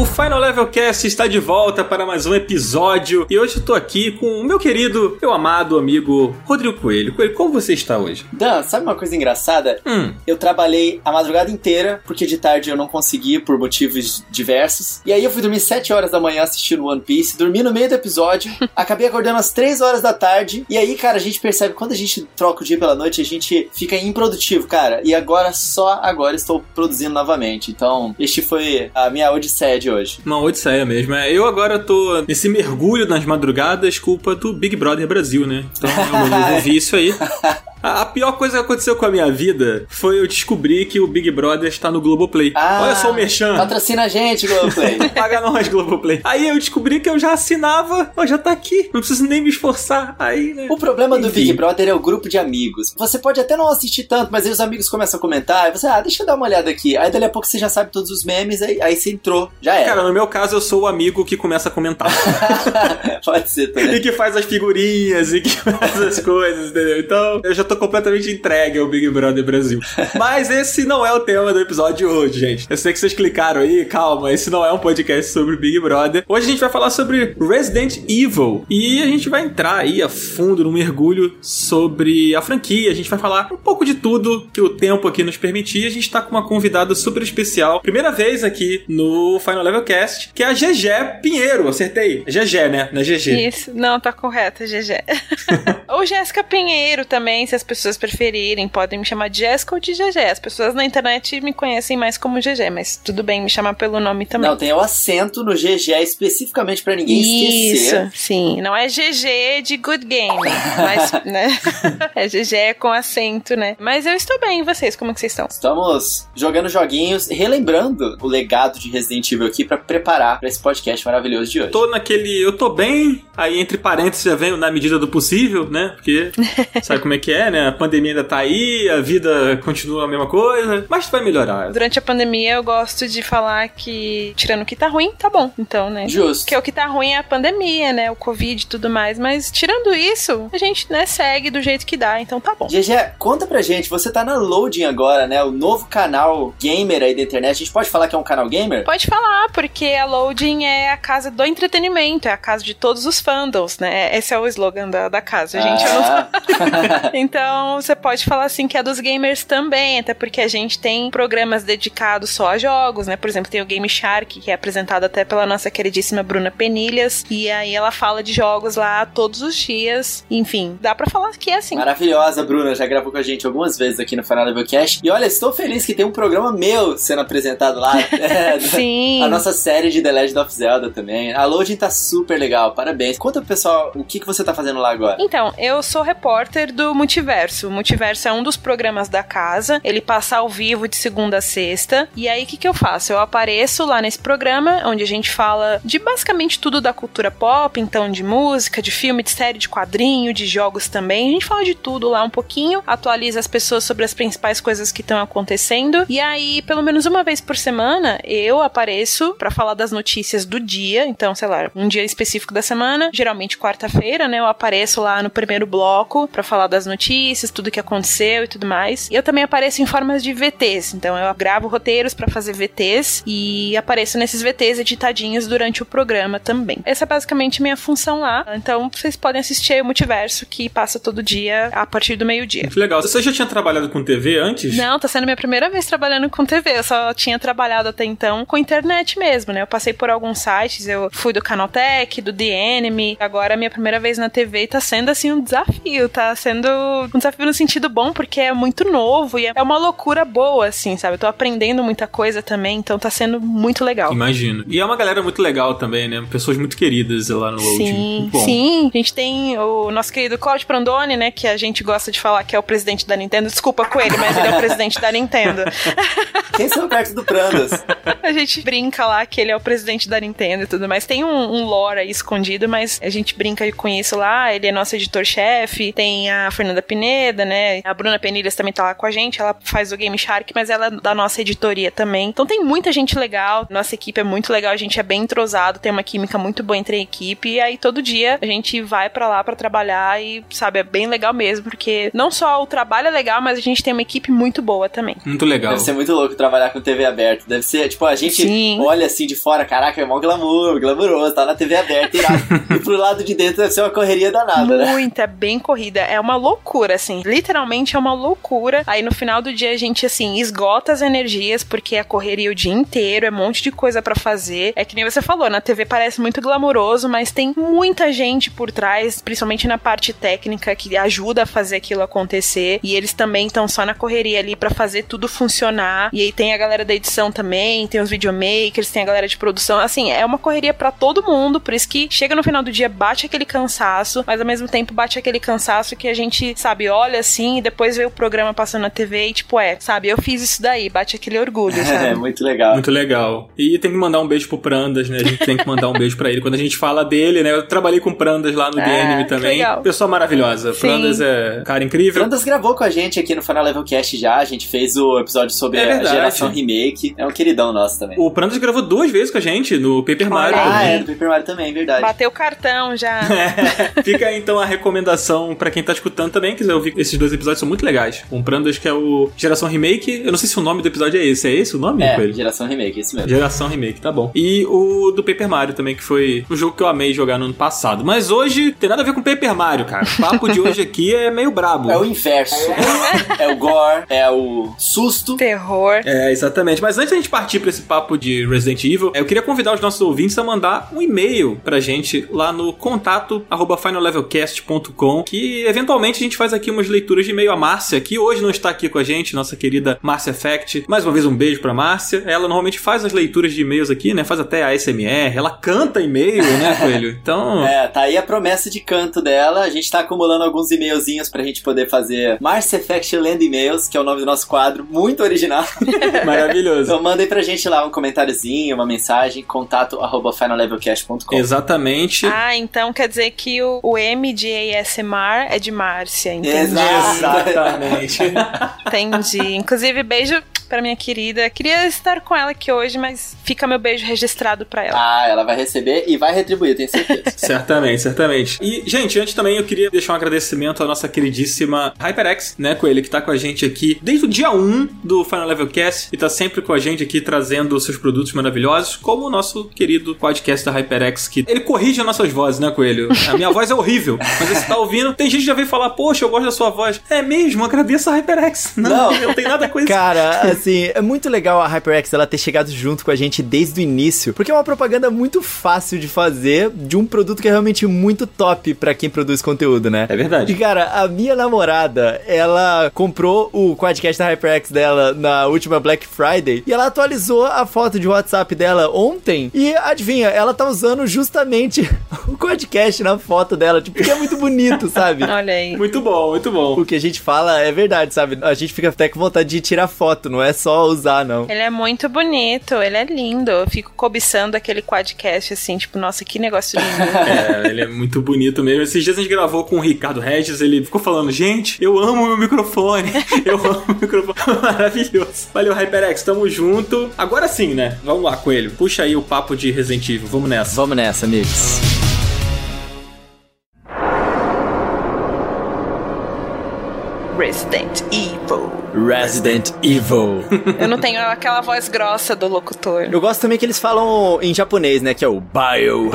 O Final Level Cast está de volta para mais um episódio e hoje eu tô aqui com o meu querido, meu amado amigo Rodrigo Coelho. Coelho, como você está hoje? Dan, sabe uma coisa engraçada? Hum. Eu trabalhei a madrugada inteira, porque de tarde eu não consegui por motivos diversos. E aí eu fui dormir 7 horas da manhã assistindo One Piece, dormi no meio do episódio, acabei acordando às 3 horas da tarde. E aí, cara, a gente percebe quando a gente troca o dia pela noite, a gente fica improdutivo, cara. E agora, só agora estou produzindo novamente. Então, este foi a minha odisseia de hoje. Uma odisseia mesmo. É, eu agora tô nesse mergulho nas madrugadas, culpa do Big Brother Brasil, né? Então eu ouvi isso aí. A pior coisa que aconteceu com a minha vida foi eu descobrir que o Big Brother está no Globoplay. Ah, Olha só o Merchan. Patrocina a gente, Globoplay. Paga nós, Globoplay. Aí eu descobri que eu já assinava, ó, já tá aqui. Não preciso nem me esforçar. Aí, né? O problema do Enfim. Big Brother é o grupo de amigos. Você pode até não assistir tanto, mas aí os amigos começam a comentar, e você, ah, deixa eu dar uma olhada aqui. Aí dali a pouco você já sabe todos os memes, aí, aí você entrou, já era. Cara, no meu caso, eu sou o amigo que começa a comentar. pode ser também. e que faz as figurinhas e que faz as coisas, entendeu? Então, eu já tô completamente entregue ao Big Brother Brasil. Mas esse não é o tema do episódio de hoje, gente. Eu sei que vocês clicaram aí, calma, esse não é um podcast sobre Big Brother. Hoje a gente vai falar sobre Resident Evil. E a gente vai entrar aí a fundo no mergulho sobre a franquia. A gente vai falar um pouco de tudo que o tempo aqui nos permitir. A gente tá com uma convidada super especial. Primeira vez aqui no Final Level Cast, que é a GG Pinheiro. Acertei. É GG, né? Não é GG. Isso, não, tá correto, GG. ou Jéssica Pinheiro também, se as pessoas preferirem, podem me chamar de Jéssica ou de GG. As pessoas na internet me conhecem mais como GG, mas tudo bem me chamar pelo nome também. Não, tem o acento no GG especificamente pra ninguém Isso, esquecer. sim. Não é GG de good game, mas, né? É GG com acento, né? Mas eu estou bem, e vocês? Como que vocês estão? Estamos jogando joguinhos, relembrando o legado de Resident Evil aqui pra preparar pra esse podcast maravilhoso de hoje. Tô naquele. Eu tô bem, aí entre parênteses já vem na medida do possível, né? Porque sabe como é que é, né? A pandemia ainda tá aí, a vida continua a mesma coisa, mas vai melhorar. Durante a pandemia, eu gosto de falar que, tirando o que tá ruim, tá bom. Então, né? Justo. Porque o que tá ruim é a pandemia, né? O Covid e tudo mais. Mas tirando isso, a gente, né, segue do jeito que dá, então tá bom. GG, conta pra gente, você tá na Loading agora, né? O novo canal gamer aí da internet. A gente pode falar que é um canal gamer? Pode falar, porque a Loading é a casa do entretenimento, é a casa de todos os fandoms, né? Esse é o slogan da, da casa, gente. Eu não Ah. Então, você pode falar assim que é dos gamers também, até porque a gente tem programas dedicados só a jogos, né? Por exemplo, tem o Game Shark, que é apresentado até pela nossa queridíssima Bruna Penilhas, e aí ela fala de jogos lá todos os dias. Enfim, dá pra falar que é assim. Maravilhosa, Bruna. Já gravou com a gente algumas vezes aqui no Final Level Cash. E olha, estou feliz que tem um programa meu sendo apresentado lá. É, Sim. Nossa série de The Legend of Zelda também. A Loading tá super legal, parabéns. Conta pro pessoal o que, que você tá fazendo lá agora. Então, eu sou repórter do Multiverso. O Multiverso é um dos programas da casa. Ele passa ao vivo de segunda a sexta. E aí, o que, que eu faço? Eu apareço lá nesse programa, onde a gente fala de basicamente tudo da cultura pop, então de música, de filme, de série, de quadrinho, de jogos também. A gente fala de tudo lá um pouquinho, atualiza as pessoas sobre as principais coisas que estão acontecendo. E aí, pelo menos uma vez por semana, eu apareço pra falar das notícias do dia. Então, sei lá, um dia específico da semana, geralmente quarta-feira, né? Eu apareço lá no primeiro bloco pra falar das notícias, tudo que aconteceu e tudo mais. E eu também apareço em formas de VTs. Então, eu gravo roteiros pra fazer VTs e apareço nesses VTs editadinhos durante o programa também. Essa é basicamente minha função lá. Então, vocês podem assistir o Multiverso que passa todo dia a partir do meio-dia. Muito legal. Você já tinha trabalhado com TV antes? Não, tá sendo minha primeira vez trabalhando com TV. Eu só tinha trabalhado até então com internet mesmo, né? Eu passei por alguns sites, eu fui do Canaltech, do The Enemy. Agora, é minha primeira vez na TV e tá sendo, assim, um desafio. Tá sendo um desafio no sentido bom, porque é muito novo e é uma loucura boa, assim, sabe? Eu tô aprendendo muita coisa também, então tá sendo muito legal. Imagino. E é uma galera muito legal também, né? Pessoas muito queridas lá no Loading. Sim, sim. A gente tem o nosso querido Claudio Prandoni, né? Que a gente gosta de falar que é o presidente da Nintendo. Desculpa com ele, mas ele é o presidente da Nintendo. Quem são perto do Prandas? A gente brinca lá que ele é o presidente da Nintendo e tudo mais. Tem um, um lore aí escondido, mas a gente brinca com isso lá. Ele é nosso editor-chefe. Tem a Fernanda Pineda, né? A Bruna Penilhas também tá lá com a gente, ela faz o Game Shark, mas ela é da nossa editoria também. Então tem muita gente legal, nossa equipe é muito legal, a gente é bem entrosado, tem uma química muito boa entre a equipe, e aí todo dia a gente vai para lá para trabalhar e, sabe, é bem legal mesmo, porque não só o trabalho é legal, mas a gente tem uma equipe muito boa também. Muito legal. Deve ser muito louco trabalhar com TV aberta. Deve ser, tipo, a gente Sim. Olha assim de fora, caraca, é mó glamour, glamouroso, tá na TV aberta, irado. e pro lado de dentro deve ser uma correria danada, né? Muito, é bem corrida. É uma loucura, assim. Literalmente é uma loucura. Aí no final do dia a gente, assim, esgota as energias, porque é correria o dia inteiro, é um monte de coisa pra fazer. É que nem você falou, na TV parece muito glamouroso, mas tem muita gente por trás, principalmente na parte técnica, que ajuda a fazer aquilo acontecer. E eles também estão só na correria ali pra fazer tudo funcionar. E aí tem a galera da edição também, tem os videomakers, tem a galera de produção. Assim, é uma correria pra todo mundo, por isso que chega no final do dia, bate aquele cansaço, mas ao mesmo tempo bate aquele cansaço que a gente, sabe, olha assim e depois vê o programa passando na TV e tipo, é, sabe, eu fiz isso daí, bate aquele orgulho, É, sabe? muito legal. Muito legal. E tem que mandar um beijo pro Prandas, né? A gente tem que mandar um beijo pra ele. Quando a gente fala dele, né? Eu trabalhei com Prandas lá no Ah, DNM que também. legal. Pessoa maravilhosa. Sim. Prandas é um cara incrível. Frandas gravou com a gente aqui no Final Level Cast já, a gente fez o episódio sobre É a verdade. geração remake. É um queridão nosso também. O Prandas gravou duas vezes com a gente no Paper Mario. Ah, é, do Paper Mario também, verdade. Bateu o cartão já. É. Fica aí, então a recomendação pra quem tá escutando também, quiser ouvir esses dois episódios, são muito legais. Um Prandas que é o Geração Remake. Eu não sei se o nome do episódio é esse. É esse o nome, É, geração remake, isso mesmo. Geração Remake, tá bom. E o do Paper Mario também, que foi um jogo que eu amei jogar no ano passado. Mas hoje tem nada a ver com Paper Mario, cara. O papo de hoje aqui é meio brabo. É o inverso. é o gore, é o susto. Terror. É, exatamente. Mas antes da gente partir pra esse papo de Resident Evil, eu queria convidar os nossos ouvintes a mandar um e-mail pra gente lá no contato arroba finallevelcast.com que eventualmente a gente faz aqui umas leituras de e-mail. A Márcia, que hoje não está aqui com a gente, nossa querida Márcia Effect. Mais uma vez um beijo pra Márcia. Ela normalmente faz as leituras de e-mails aqui, né? Faz até a SMR. Ela canta e-mail, né, Coelho? Então... É, tá aí a promessa de canto dela. A gente tá acumulando alguns e-mailzinhos pra gente poder fazer Mars Effect Land E-mails, que é o nome do nosso quadro, muito original. Maravilhoso. então mandem pra gente lá um comentáriozinho, uma mensagem, contato arroba finallevelcast.com. Exatamente. Ah, então quer dizer que o, o M de ASMR é de Márcia, entendi. Exato. Exatamente. Entendi. Inclusive, beijo pra minha querida. Queria estar com ela aqui hoje, mas fica meu beijo registrado pra ela. Ah, ela vai receber e vai retribuir, tenho certeza. Certamente, certamente. E, gente, antes também eu queria deixar um agradecimento à nossa queridíssima HyperX, né, Coelho, que tá com a gente aqui desde o dia 1 do Final Level Cast e tá sempre com a gente aqui trazendo os seus produtos maravilhosos, como o nosso querido podcast da HyperX, que ele corrige as nossas vozes, né, Coelho? A minha voz é horrível, mas você tá ouvindo, tem gente que já veio falar, poxa, eu gosto da sua voz. É mesmo, agradeço a HyperX. Não, Não. eu não tenho nada com isso. Cara, assim, é muito legal a HyperX ela ter chegado junto com a gente desde o início, porque é uma propaganda muito fácil de fazer de um produto que é realmente muito top pra quem produz conteúdo, né? É verdade. E cara, a minha namorada, ela comprou o quadcast da HyperX dela na última Black Friday e ela atualizou a foto de WhatsApp dela ontem e adivinha, ela tá usando justamente o quadcast na foto dela, tipo, porque é muito bonito, sabe? Olha aí. Muito bom, muito bom. O que a gente fala é verdade, sabe? A gente fica até com vontade de tirar foto, não é só usar, não. Ele é muito bonito, ele é lindo. Eu fico cobiçando aquele quadcast assim, tipo, nossa, que negócio lindo. É, ele é muito bonito mesmo. Esses dias a gente gravou com o Ricardo Regis, ele ficou falando, gente, eu amo meu microfone. Eu amo o microfone. Maravilhoso. Valeu, HyperX, tamo junto. Agora sim, né? Vamos lá, Coelho. Puxa aí o papo de Resident Evil. Vamos nessa. Vamos nessa, amigos. Resident Evil. Resident Evil. Eu não tenho aquela voz grossa do locutor. Eu gosto também que eles falam em japonês, né? Que é o Biohazard.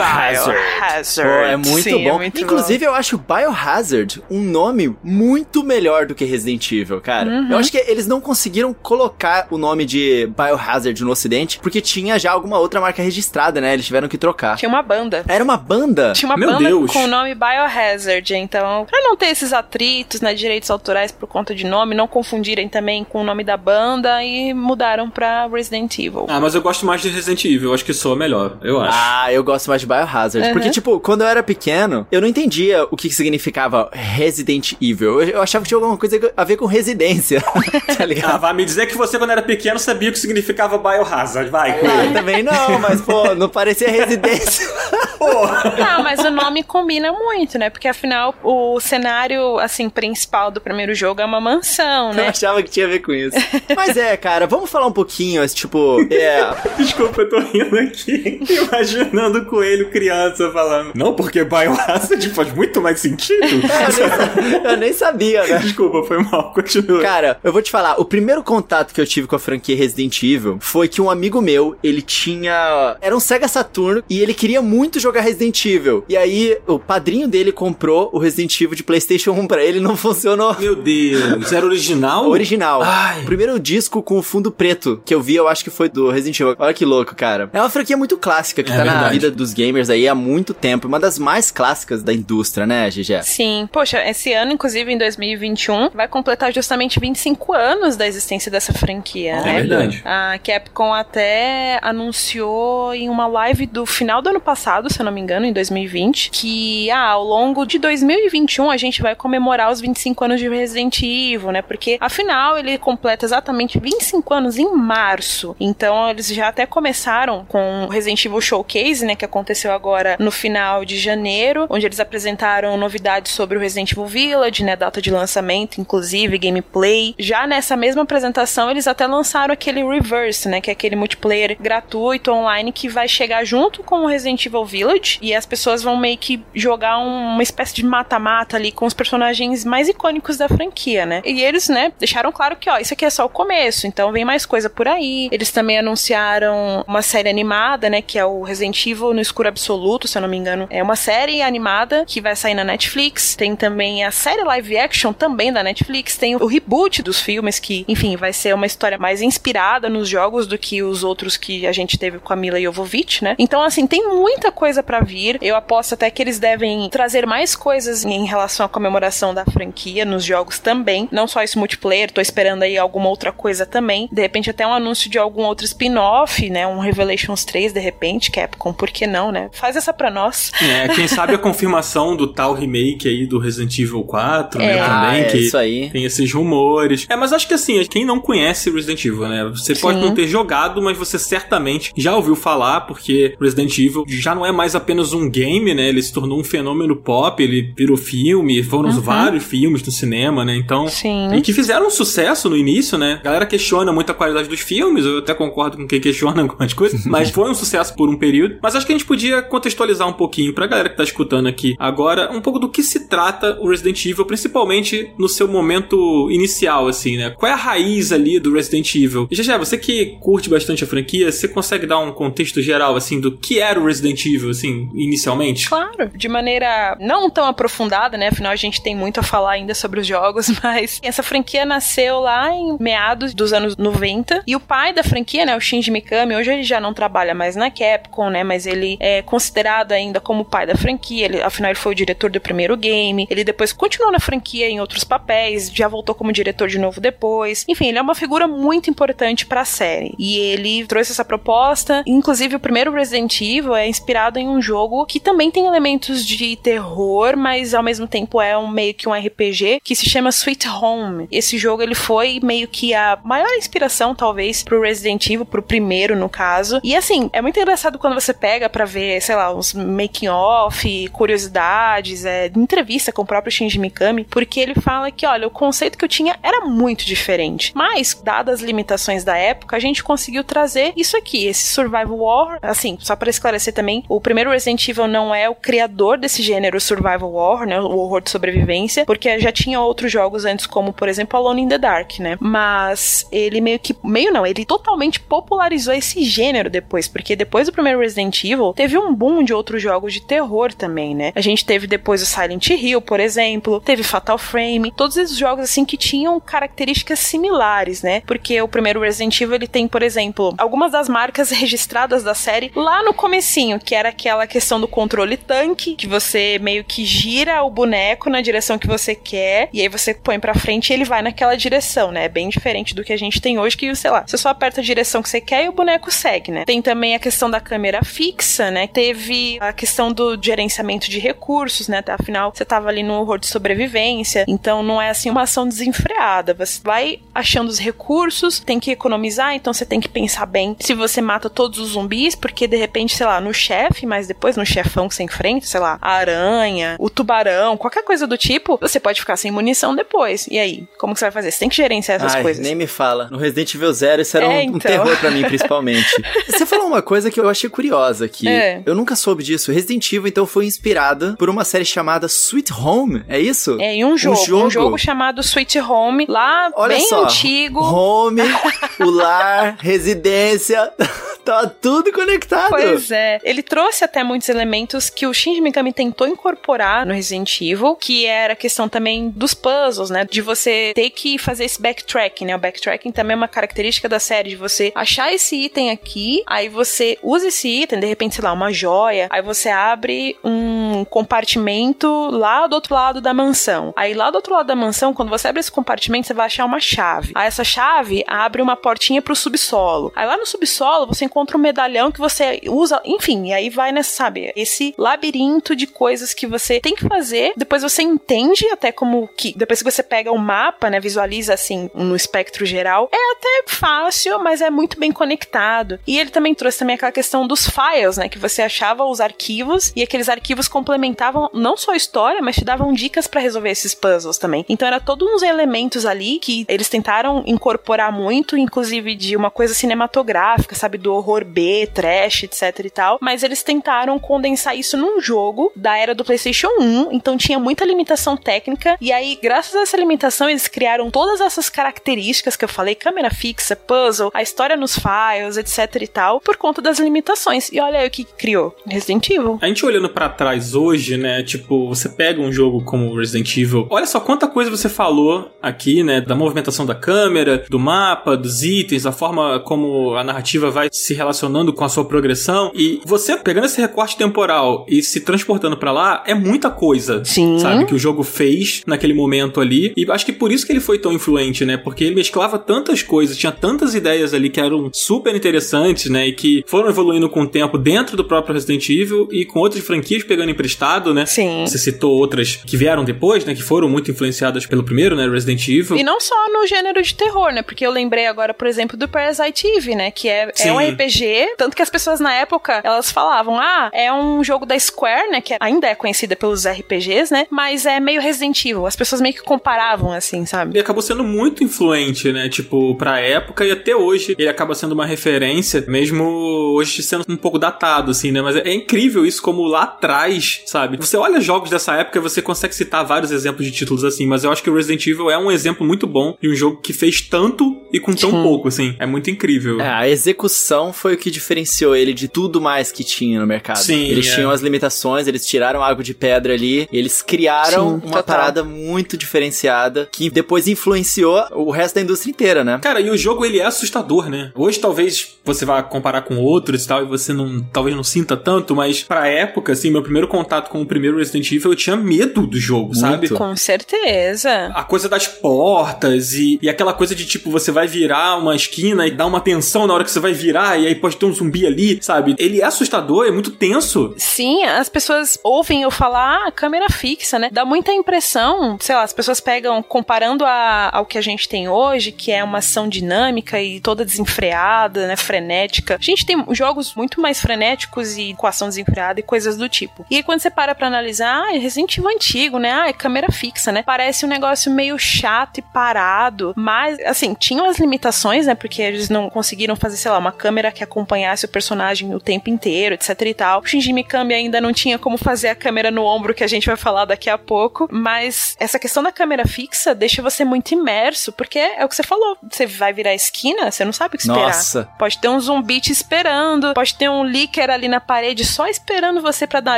Biohazard. Pô, é muito Sim, é bom. muito Inclusive, eu acho Biohazard um nome muito melhor do que Resident Evil, cara. Uhum. Eu acho que eles não conseguiram colocar o nome de Biohazard no ocidente, porque tinha já alguma outra marca registrada, né? Eles tiveram que trocar. Tinha uma banda. Era uma banda? Tinha uma Meu banda Deus. com o nome Biohazard, então, pra não ter esses atritos, né, direitos autorais por conta de nome, não confundirem também com o nome da banda e mudaram pra Resident Evil. Ah, mas eu gosto mais de Resident Evil. Eu acho que soa melhor. Eu acho. Ah, eu gosto mais de Biohazard. Uhum. Porque, tipo, quando eu era pequeno, eu não entendia o que, significava Resident Evil. Eu, eu achava que tinha alguma coisa a ver com residência. tá Ah, ligado? vai me dizer que você, quando era pequeno, sabia o que significava Biohazard. Vai, Ah, também não, mas, pô, não parecia residência. Porra! Não, mas o nome combina muito, né? Porque afinal o cenário, assim, principal do primeiro jogo é uma mansão, Eu né? achava que tinha a ver com isso. Mas é, cara, vamos falar um pouquinho, esse, tipo, é. Desculpa, eu tô rindo aqui, imaginando o coelho criança falando. Não, porque Biohazard faz muito mais sentido. Eu nem, eu nem sabia, né? Desculpa, foi mal, continua. Cara, eu vou te falar, o primeiro contato que eu tive com a franquia Resident Evil foi que um amigo meu, ele tinha. Era um Sega Saturno e ele queria muito jogar Resident Evil. E aí, o padrinho dele comprou o Resident Evil de PlayStation 1 pra ele e não funcionou. Meu Deus, era original? Original. Ai. O primeiro disco com o fundo preto que eu vi, eu acho que foi do Resident Evil. Olha que louco, cara. É uma franquia muito clássica que É tá na verdade. vida dos gamers aí há muito tempo. Uma das mais clássicas da indústria, né, GG? Sim. Poxa, esse ano, inclusive em 2021, vai completar justamente 25 anos da existência dessa franquia, É né? verdade. A Capcom até anunciou em uma live do final do ano passado, se eu não me engano, em 2020, que ah, ao longo de 2021 a gente vai comemorar os 25 anos de Resident Evil, né? Porque afinal ele completa exatamente 25 anos em março. Então eles já até começaram com o Resident Evil Showcase, né, que aconteceu agora no final de janeiro, onde eles apresentaram novidades sobre o Resident Evil Village, né, data de lançamento, inclusive gameplay. Já nessa mesma apresentação, eles até lançaram aquele Reverse, né, que é aquele multiplayer gratuito online que vai chegar junto com o Resident Evil Village e as pessoas vão meio que jogar um- uma espécie de mata-mata ali com os personagens mais icônicos da franquia, né? E eles, né, deixaram claro que, ó, isso aqui é só o começo, então vem mais coisa por aí. Eles também anunciaram uma série animada, né, que é o Resident Evil no Escuro Absoluto, se eu não me engano. É uma série animada que vai sair na Netflix. Tem também a série live action também da Netflix. Tem o reboot dos filmes, que, enfim, vai ser uma história mais inspirada nos jogos do que os outros que a gente teve com a Mila Jovovich, né? Então, assim, tem muita coisa pra vir. Eu aposto até que eles devem trazer mais coisas em relação à comemoração da franquia nos jogos também. Não só esse multiplayer, tô esperando aí alguma outra coisa também. De repente, até um anúncio de algum outro spin-off, né? Um Revelations 3, de repente, Capcom, por que não, né? Faz essa pra nós. É, quem sabe a confirmação do tal remake aí do Resident Evil 4, né, É. também, Ah, é que isso aí. tem esses rumores. É, mas acho que assim, quem não conhece Resident Evil, né, você pode Sim. não ter jogado, mas você certamente já ouviu falar, porque Resident Evil já não é mais apenas um game, né, ele se tornou um fenômeno pop, ele virou filme, foram Uhum. vários filmes no cinema, né, então... Sim. E que fizeram um sucesso no início, né? A galera questiona muito a qualidade dos filmes, eu até concordo com quem questiona algumas coisas, mas foi um sucesso por um período. Mas acho que a gente podia contextualizar um pouquinho pra galera que tá escutando aqui agora, um pouco do que se trata o Resident Evil, principalmente no seu momento inicial, assim, né? Qual é a raiz ali do Resident Evil? E já você que curte bastante a franquia, você consegue dar um contexto geral, assim, do que era o Resident Evil, assim, inicialmente? Claro, de maneira não tão aprofundada, né? Afinal, a gente tem muito a falar ainda sobre os jogos, mas essa franquia nasceu lá em meados dos anos 90 e o pai da franquia, né, o Shinji Mikami, hoje ele já não trabalha mais na Capcom, né, mas ele é considerado ainda como o pai da franquia, ele, afinal ele foi o diretor do primeiro game, ele depois continuou na franquia em outros papéis, já voltou como diretor de novo depois. Enfim, ele é uma figura muito importante pra série. E ele trouxe essa proposta, inclusive o primeiro Resident Evil é inspirado em um jogo que também tem elementos de terror, mas ao mesmo tempo é um meio que um RPG que se chama Sweet Home. Esse jogo ele foi meio que a maior inspiração talvez pro Resident Evil, pro primeiro no caso. E assim, é muito engraçado quando você pega pra ver, sei lá, uns making off, curiosidades, é, entrevista com o próprio Shinji Mikami, porque ele fala que, olha, o conceito que eu tinha era muito diferente. Mas, dadas as limitações da época, a gente conseguiu trazer isso aqui, esse survival horror. Assim, só para esclarecer também, o primeiro Resident Evil não é o criador desse gênero survival horror, né, o horror de sobrevivência, porque já tinha outros jogos antes, como por exemplo Alone in the Dark, né? Mas ele meio que, meio não, ele totalmente popularizou esse gênero depois, porque depois do primeiro Resident Evil, teve um boom de outros jogos de terror também, né? A gente teve depois o Silent Hill, por exemplo, teve Fatal Frame, todos esses jogos assim que tinham características similares, né? Porque o primeiro Resident Evil ele tem, por exemplo, algumas das marcas registradas da série lá no comecinho, que era aquela questão do controle tanque, que você meio que gira o boneco na direção que você quer, e aí você põe pra frente e ele vai naquela direção, né? É bem diferente do que a gente tem hoje, que, sei lá, você só aperta a direção que você quer e o boneco segue, né? Tem também a questão da câmera fixa, né? Teve a questão do gerenciamento de recursos, né? Afinal, você tava ali no horror de sobrevivência, então não é assim uma ação desenfreada. Você vai achando os recursos, tem que economizar, então você tem que pensar bem se você mata todos os zumbis, porque de repente, sei lá, no chefe mais depois, no chefão que você enfrenta, sei lá, a aranha, o tubarão, qualquer coisa do tipo, você pode ficar sem munição depois. E aí? Como que você vai fazer? Você tem que gerenciar essas Ai, coisas. nem me fala. No Resident Evil Zero, isso era É, um, um então. terror pra mim, principalmente. você falou uma coisa que eu achei curiosa aqui. É. Eu nunca soube disso. Resident Evil, então, foi inspirada por uma série chamada Sweet Home, é isso? É, em um jogo, um jogo. jogo, chamado Sweet Home, lá Olha bem só. antigo. Home, o lar, residência, tá tudo conectado. Pois é, ele trouxe até muitos elementos que o Shinji Mikami tentou incorporar no Resident Evil, que era a questão também dos puzzles, né? De você ter que fazer esse backtracking, né? O backtracking também é uma característica da série, de você achar esse item aqui, aí você usa esse item, de repente, sei lá, uma joia, aí você abre um compartimento lá do outro lado da mansão. Aí lá do outro lado da mansão, quando você abre esse compartimento, você vai achar uma chave. Aí essa chave abre uma portinha pro subsolo. Aí lá no subsolo você encontra um medalhão que você usa, enfim, e aí vai nessa, sabe, esse labirinto de coisas que você tem que fazer. Depois você entende até como que depois que você pega o mapa, né, visualiza assim no espectro geral, é até fácil, mas é muito bem conectado. E ele também trouxe também aquela questão dos files, né, que você achava os arquivos e aqueles arquivos complementavam não só a história, mas te davam dicas pra resolver esses puzzles também. Então era todos uns elementos ali que eles tentaram incorporar muito, inclusive de uma coisa cinematográfica, sabe, do horror B, trash, etc e tal, mas eles tentaram condensar isso num jogo da era do PlayStation 1, então tinha muita limitação técnica. E aí, graças a essa limitação, eles criaram todas essas características que eu falei, câmera fixa, puzzle, a história nos files, etc e tal, por conta das limitações. E olha aí o que criou, Resident Evil. A gente olhando pra trás hoje, né? Tipo, você pega um jogo como Resident Evil, olha só quanta coisa você falou aqui, né? Da movimentação da câmera, do mapa, dos itens, da forma como a narrativa vai se relacionando com a sua progressão. E você pegando esse recorte temporal e se transportando pra lá, é muita coisa. Sim. Sabe? Que o jogo fez naquele momento ali. E acho que por isso que ele foi tão influente, né? Porque ele mesclava tantas coisas, tinha tantas ideias ali que eram super interessantes, né? E que foram evoluindo com o tempo dentro do próprio Resident Evil e com outras franquias pegando emprestado, né? Sim. Você citou outras que vieram depois, né? Que foram muito influenciadas pelo primeiro, né? Resident Evil. E não só no gênero de terror, né? Porque eu lembrei agora, por exemplo, do Parasite Eve, né? Que é, é um. RPG, tanto que as pessoas na época, elas falavam, ah, é um jogo da Square, né? Que ainda é conhecida pelos RPGs, né? Mas é meio Resident Evil. As pessoas meio que comparavam, assim, sabe? Ele acabou sendo muito influente, né? Tipo, pra época e até hoje ele acaba sendo uma referência, mesmo hoje sendo um pouco datado, assim, né? Mas é incrível isso como lá atrás, sabe? Você olha jogos dessa época e você consegue citar vários exemplos de títulos assim, mas eu acho que o Resident Evil é um exemplo muito bom de um jogo que fez tanto e com tão Sim. pouco, assim. É muito incrível. É, a execução foi o que diferenciou ele de tudo mais que tinha no mercado. Sim, eles é. tinham as limitações, eles tiraram água de pedra ali, eles criaram Sim, uma total. parada muito diferenciada que depois influenciou o resto da indústria inteira, né? Cara, e o jogo ele é assustador, né? Hoje talvez você vá comparar com outros e tal e você não, talvez não sinta tanto, mas pra época, assim, meu primeiro contato com o primeiro Resident Evil, eu tinha medo do jogo, Muito. sabe? Com certeza. A coisa das portas e, e aquela coisa de tipo, você vai virar uma esquina e dá uma tensão na hora que você vai virar e aí pode ter um zumbi ali, sabe? Ele é assustador, é muito tenso. Sim, as pessoas ouvem eu falar, ah, câmera fixa, né? Dá muita impressão, sei lá, as pessoas pegam, comparando a- ao que a gente tem hoje, que é uma ação dinâmica e toda desenfreada, né? Frenética. A gente tem jogos muito mais frenéticos e com ação desenfreada e coisas do tipo. E aí quando você para pra analisar, ah, é Resident Evil antigo, né? Ah, é câmera fixa, né? Parece um negócio meio chato e parado, mas, assim, tinham as limitações, né? Porque eles não conseguiram fazer, sei lá, uma câmera que acompanhasse o personagem o tempo inteiro, etc e tal. O Shinji Mikami ainda não tinha como fazer a câmera no ombro, que a gente vai falar daqui a pouco, mas essa questão da câmera fixa deixa você muito imerso, porque é o que você falou, você vai virar a esquina, você não sabe o que esperar. Nossa. Pode ter um zumbi te esperando, pode ter um líquer ali na parede só esperando você pra dar uma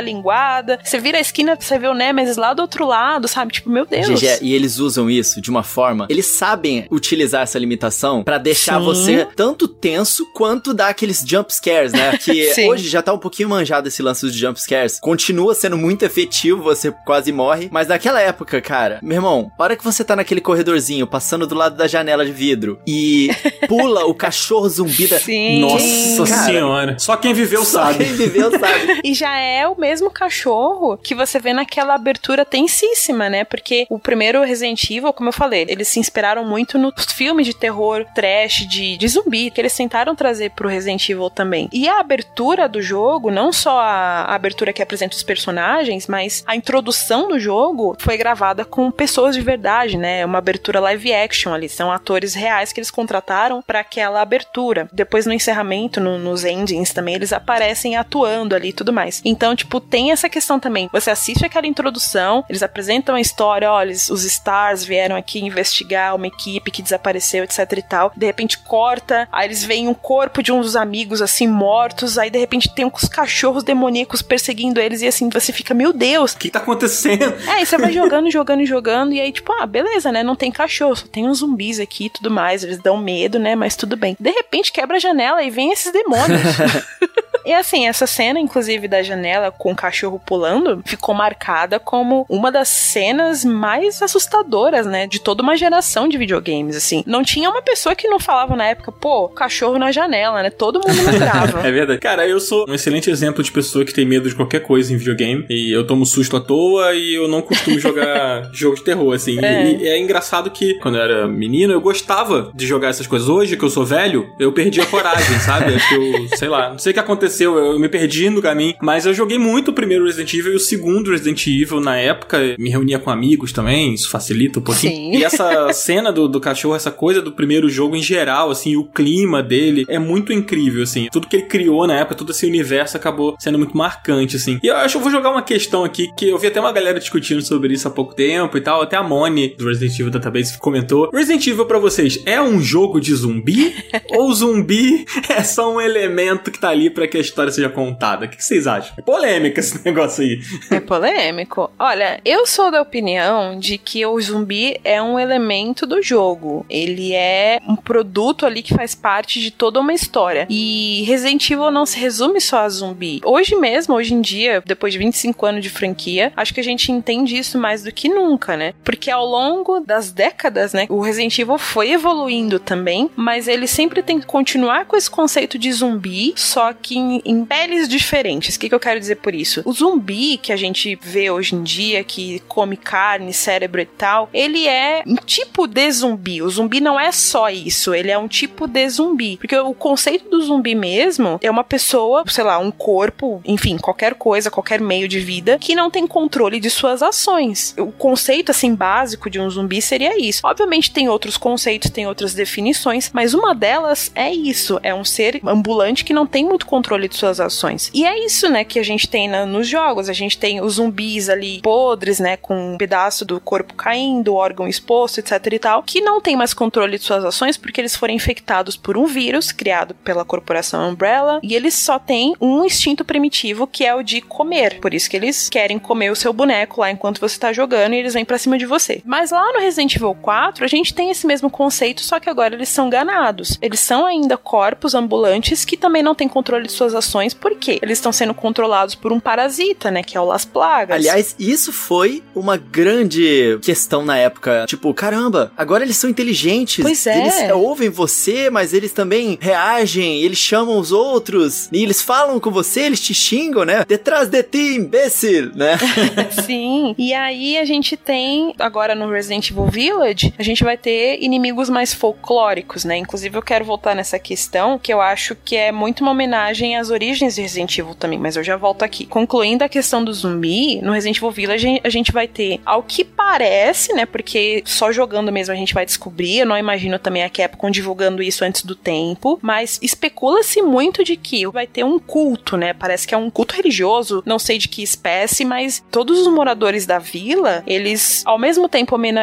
linguada. Você vira a esquina, você vê o Nemesis lá do outro lado, sabe? Tipo, meu Deus. GG, e eles usam isso de uma forma. Eles sabem utilizar essa limitação pra deixar Sim. você tanto tenso quanto dar aqueles jump scares, né? Que hoje já tá um pouquinho manjado esse lance dos jump scares. Continua sendo muito efetivo, você quase morre. Mas naquela época, cara, meu irmão, a hora que você tá naquele corredorzinho, passando do lado da janela de vidro e pula o cachorro zumbi da. Sim. Nossa Cara, senhora. Só quem viveu Só sabe. quem viveu sabe. E já é o mesmo cachorro que você vê naquela abertura tensíssima, né? Porque o primeiro Resident Evil, como eu falei, eles se inspiraram muito nos filmes de terror, trash, de, de zumbi, que eles tentaram trazer pro Resident Evil também. E a abertura do jogo, não só a, a abertura que apresenta os personagens, mas a introdução do jogo foi gravada com pessoas de verdade, né? Uma abertura live action ali, são atores reais que eles contrataram para aquela abertura. Depois no encerramento, no, nos endings também, eles aparecem atuando ali e tudo mais. Então, tipo, tem essa questão também. Você assiste aquela introdução, eles apresentam a história, olha, os stars vieram aqui investigar uma equipe que desapareceu, etc e tal. De repente corta, aí eles veem um corpo de um dos amigos assim mortos, aí de repente tem uns cachorros demoníacos perseguindo eles e assim você fica, meu Deus, o que tá acontecendo? É, e você vai jogando, jogando, jogando e aí tipo, ah, beleza, né? Não tem cachorro, só tem uns zumbis aqui e tudo mais, eles dão medo, né? Mas tudo bem. De repente quebra a janela e vem esses demônios. E assim, essa cena, inclusive, da janela com o cachorro pulando, ficou marcada como uma das cenas mais assustadoras, né? De toda uma geração de videogames, assim. Não tinha uma pessoa que não falava na época, pô, cachorro na janela, né? Todo mundo lembrava. é verdade. Cara, eu sou um excelente exemplo de pessoa que tem medo de qualquer coisa em videogame. E eu tomo susto à toa e eu não costumo jogar jogo de terror, assim. É. E, e é engraçado que, quando eu era menino, eu gostava de jogar essas coisas. Hoje, que eu sou velho, eu perdi a coragem, sabe? Acho que eu, sei lá, não sei o que aconteceu eu me perdi no caminho. Mas eu joguei muito o primeiro Resident Evil e o segundo Resident Evil na época. Me reunia com amigos também, isso facilita um pouquinho. Sim. E essa cena do, do cachorro, essa coisa do primeiro jogo em geral, assim, o clima dele é muito incrível, assim. Tudo que ele criou na época, todo esse universo acabou sendo muito marcante, assim. E eu acho que eu vou jogar uma questão aqui que eu vi até uma galera discutindo sobre isso há pouco tempo e tal. Até a Moni do Resident Evil Database comentou. Resident Evil pra vocês é um jogo de zumbi? ou zumbi é só um elemento que tá ali pra que a história seja contada. O que vocês acham? É polêmico esse negócio aí. É polêmico. Olha, eu sou da opinião de que o zumbi é um elemento do jogo. Ele é um produto ali que faz parte de toda uma história. E Resident Evil não se resume só a zumbi. Hoje mesmo, hoje em dia, depois de 25 anos de franquia, acho que a gente entende isso mais do que nunca, né? Porque ao longo das décadas, né, o Resident Evil foi evoluindo também, mas ele sempre tem que continuar com esse conceito de zumbi, só que em, em peles diferentes. O que, que eu quero dizer por isso? O zumbi que a gente vê hoje em dia, que come carne, cérebro e tal, ele é um tipo de zumbi. O zumbi não é só isso, ele é um tipo de zumbi. Porque o conceito do zumbi mesmo é uma pessoa, sei lá, um corpo, enfim, qualquer coisa, qualquer meio de vida, que não tem controle de suas ações. O conceito, assim, básico de um zumbi seria isso. Obviamente tem outros conceitos, tem outras definições, mas uma delas é isso: é um ser ambulante que não tem muito controle de suas ações. E é isso, né, que a gente tem na, nos jogos. A gente tem os zumbis ali podres, né, com um pedaço do corpo caindo, órgão exposto, etc e tal, que não tem mais controle de suas ações porque eles foram infectados por um vírus criado pela corporação Umbrella e eles só têm um instinto primitivo que é o de comer. Por isso que eles querem comer o seu boneco lá enquanto você tá jogando e eles vêm para cima de você. Mas lá no Resident Evil 4, a gente tem esse mesmo conceito, só que agora eles são ganados. Eles são ainda corpos ambulantes que também não têm controle de suas ações porque eles estão sendo controlados por um parasita, né? Que é o Las Plagas. Aliás, isso foi uma grande questão na época. Tipo, caramba, agora eles são inteligentes. Pois é. Eles ouvem você, mas eles também reagem, eles chamam os outros, e eles falam com você, eles te xingam, né? Detrás de ti, imbecil, né? Sim. E aí a gente tem, agora no Resident Evil Village, a gente vai ter inimigos mais folclóricos, né? Inclusive eu quero voltar nessa questão, que eu acho que é muito uma homenagem às origens origens de Resident Evil também, mas eu já volto aqui. Concluindo a questão do zumbi, no Resident Evil Village a gente vai ter, ao que parece, né, porque só jogando mesmo a gente vai descobrir, eu não imagino também a Capcom divulgando isso antes do tempo, mas especula-se muito de que vai ter um culto, né, parece que é um culto religioso, não sei de que espécie, mas todos os moradores da vila, eles ao mesmo tempo homenageiam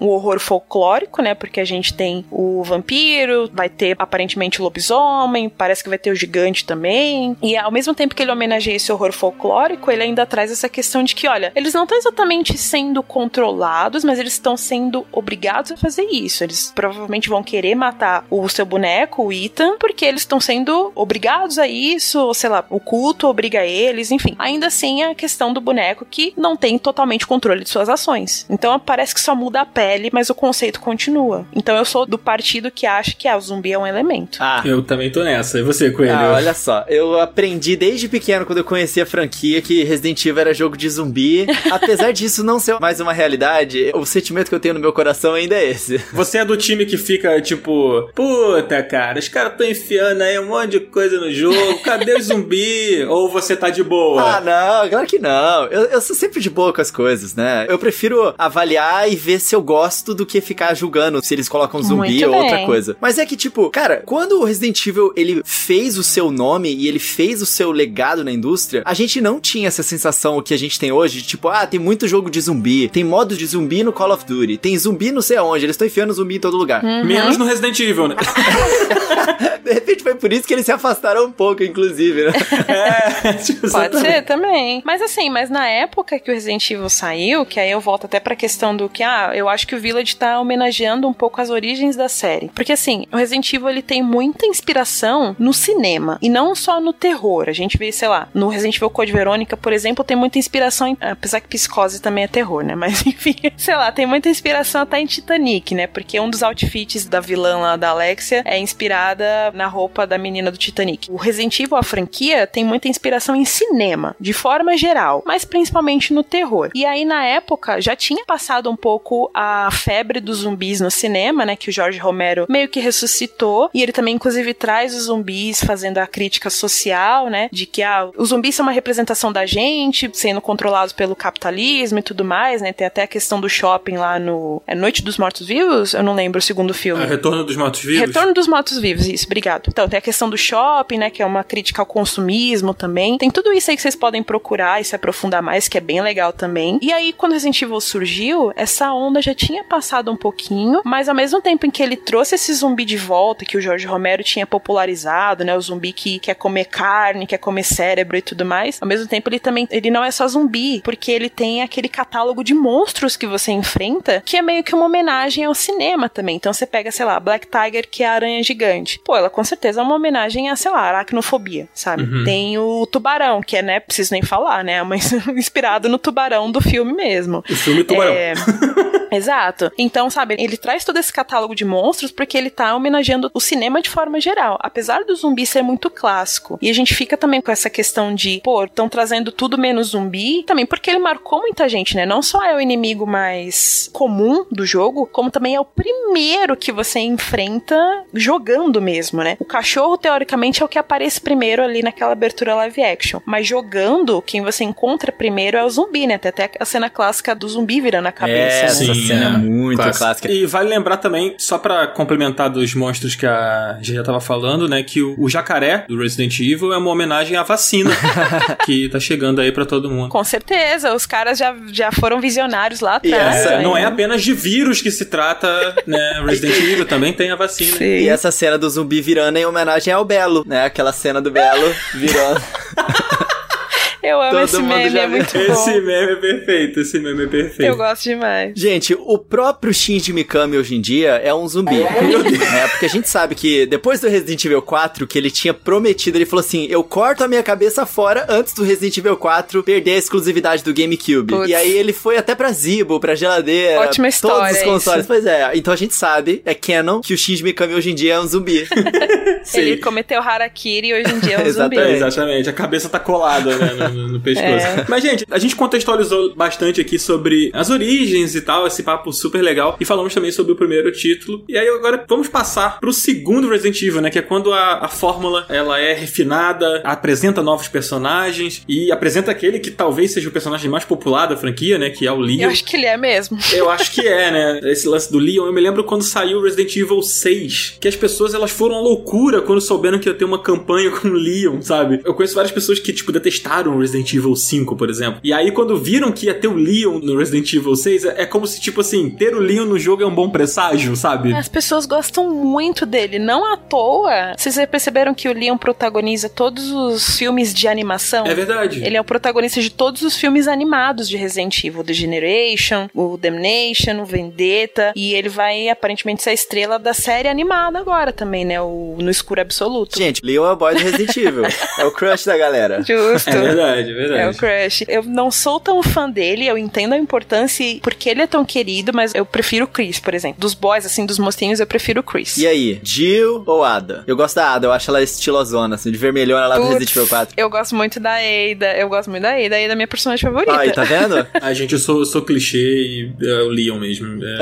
o horror folclórico, né, porque a gente tem o vampiro, vai ter aparentemente o lobisomem, parece que vai ter o gigante também, e ao mesmo tempo que ele homenageia esse horror folclórico, ele ainda traz essa questão de que, olha, eles não estão exatamente sendo controlados, mas eles estão sendo obrigados a fazer isso. Eles provavelmente vão querer matar o seu boneco, o Ethan, porque eles estão sendo obrigados a isso, ou sei lá, o culto obriga eles, enfim. Ainda assim, a questão do boneco que não tem totalmente controle de suas ações. Então parece que só muda a pele, mas o conceito continua. Então eu sou do partido que acha que ah, o zumbi é um elemento. Ah, eu também tô nessa. E você, Coelho? Ah, olha só, eu aprendi desde pequeno, quando eu conheci a franquia, que Resident Evil era jogo de zumbi. Apesar disso não ser mais uma realidade, o sentimento que eu tenho no meu coração ainda é esse. Você é do time que fica tipo, puta, cara, os caras estão enfiando aí um monte de coisa no jogo, cadê o zumbi? Ou você tá de boa? Ah, não, claro que não. Eu, eu sou sempre de boa com as coisas, né? Eu prefiro avaliar e ver se eu gosto do que ficar julgando se eles colocam zumbi Muito ou bem. outra coisa. Mas é que, tipo, cara, quando o Resident Evil ele fez o seu nome e ele fez o seu legado na indústria, a gente não tinha essa sensação que a gente tem hoje, de tipo, ah, tem muito jogo de zumbi, tem modo de zumbi no Call of Duty, tem zumbi não sei aonde, eles estão enfiando zumbi em todo lugar. Menos no Resident Evil, né? De repente foi por isso que eles se afastaram um pouco, inclusive, né? é, tipo, Pode ser também. Mas assim, mas na época que o Resident Evil saiu, que aí eu volto até pra questão do que, ah, eu acho que o Village tá homenageando um pouco as origens da série. Porque assim, o Resident Evil ele tem muita inspiração no cinema e não só no terror. A gente vê, sei lá, no Resident Evil Code Verônica, por exemplo, tem muita inspiração, em, apesar que Psicose também é terror, né? Mas enfim, sei lá, tem muita inspiração até em Titanic, né? Porque um dos outfits da vilã lá da Alexia é inspirada na roupa da menina do Titanic. O Resident Evil, a franquia, tem muita inspiração em cinema, de forma geral, mas principalmente no terror. E aí, na época, já tinha passado um pouco a febre dos zumbis no cinema, né? Que o Jorge Romero meio que ressuscitou. E ele também, inclusive, traz os zumbis fazendo a crítica social, né? De que ah, os zumbis são uma representação da gente, sendo controlados pelo capitalismo e tudo mais, né? Tem até a questão do shopping lá no. É Noite dos Mortos-Vivos? Eu não lembro o segundo filme. É, Retorno dos Mortos-Vivos. Retorno dos Mortos-Vivos, isso, obrigado. Então, tem a questão do shopping, né, que é uma crítica ao consumismo também. Tem tudo isso aí que vocês podem procurar e se aprofundar mais, que é bem legal também. E aí, quando Resident Evil surgiu, essa onda já tinha passado um pouquinho, mas ao mesmo tempo em que ele trouxe esse zumbi de volta, que o Jorge Romero tinha popularizado, né, o zumbi que quer comer carne, quer comer cérebro e tudo mais, ao mesmo tempo ele também, ele não é só zumbi, porque ele tem aquele catálogo de monstros que você enfrenta, que é meio que uma homenagem ao cinema também. Então você pega, sei lá, Black Tiger, que é a aranha gigante. Pô, ela com certeza é uma homenagem a, sei lá, aracnofobia, sabe? Tem o tubarão, que é, né, preciso nem falar, né, mas inspirado no tubarão do filme mesmo. O filme Tubarão. É, Exato. Então, sabe, ele traz todo esse catálogo de monstros porque ele tá homenageando o cinema de forma geral. Apesar do zumbi ser muito clássico. E a gente fica também com essa questão de, pô, estão trazendo tudo menos zumbi. Também porque ele marcou muita gente, né? Não só é o inimigo mais comum do jogo, como também é o primeiro que você enfrenta jogando mesmo, né? O cachorro, teoricamente, é o que aparece primeiro ali naquela abertura live action. Mas jogando, quem você encontra primeiro é o zumbi, né? Tem até a cena clássica do zumbi virando a cabeça. É, né? essa cena é muito clássico. clássica. E vale lembrar também, só pra complementar dos monstros que a gente já tava falando, né, que o, o jacaré do Resident Evil é uma homenagem à vacina que tá chegando aí pra todo mundo. Com certeza, os caras já, já foram visionários lá E atrás. essa É, né? não é apenas de vírus que se trata, né, Resident Evil também tem a vacina. Sim. E essa cena do zumbi virando é em homenagem ao Belo, né? Aquela cena do Belo virando. Eu amo Todo esse mundo meme, já é muito Esse bom. meme é perfeito, esse meme é perfeito. Eu gosto demais. Gente, o próprio Shinji Mikami hoje em dia é um zumbi. é, porque a gente sabe que depois do Resident Evil 4, que ele tinha prometido, ele falou assim: eu corto a minha cabeça fora antes do Resident Evil 4 perder a exclusividade do GameCube. Putz. E aí ele foi até pra Zibo, pra geladeira. Ótima história, Todos os é consoles. isso. Pois é, então a gente sabe, é canon, que o Shinji Mikami hoje em dia é um zumbi. Sim. Ele cometeu harakiri e hoje em dia é um zumbi. É, Exatamente. exatamente, a cabeça tá colada né, no, pescoço. É. Mas, gente, a gente contextualizou bastante aqui sobre as origens e tal, esse papo super legal. E falamos também sobre o primeiro título. E aí agora vamos passar pro segundo Resident Evil, né? Que é quando a, a fórmula ela é refinada, apresenta novos personagens e apresenta aquele que talvez seja o personagem mais popular da franquia, né? Que é o Leon. Eu acho que ele é mesmo. Eu acho que é, né? Esse lance do Leon. Eu me lembro quando saiu Resident Evil 6, que as pessoas elas foram à loucura quando souberam que ia ter uma campanha com o Leon, sabe? Eu conheço várias pessoas que, tipo, detestaram Resident Evil 5, por exemplo. E aí, quando viram que ia ter o Leon no Resident Evil 6, é é como se, tipo assim, ter o Leon no jogo é um bom presságio, sabe? As pessoas gostam muito dele, não à toa. Vocês perceberam que o Leon protagoniza todos os filmes de animação? É verdade. Ele é o protagonista de todos os filmes animados de Resident Evil, The Generation, o Damnation, o Vendetta, e ele vai aparentemente ser a estrela da série animada agora também, né? O No Escuro Absoluto. Gente, Leon é o boy do Resident Evil. é o crush da galera. Justo. É verdade. Verdade, é verdade. É o Crush. Eu não sou tão fã dele, eu entendo a importância e porque ele é tão querido, mas eu prefiro o Chris, por exemplo. Dos boys, assim, dos mocinhos, eu prefiro o Chris. E aí, Jill ou Ada? Eu gosto da Ada, eu acho ela estilosona, assim, de vermelhona lá do Putz, Resident Evil 4. Eu gosto muito da Ada, eu gosto muito da Ada, a Ada é minha personagem favorita. Aí, tá vendo? A gente, eu sou, eu sou clichê e é o Leon mesmo. É.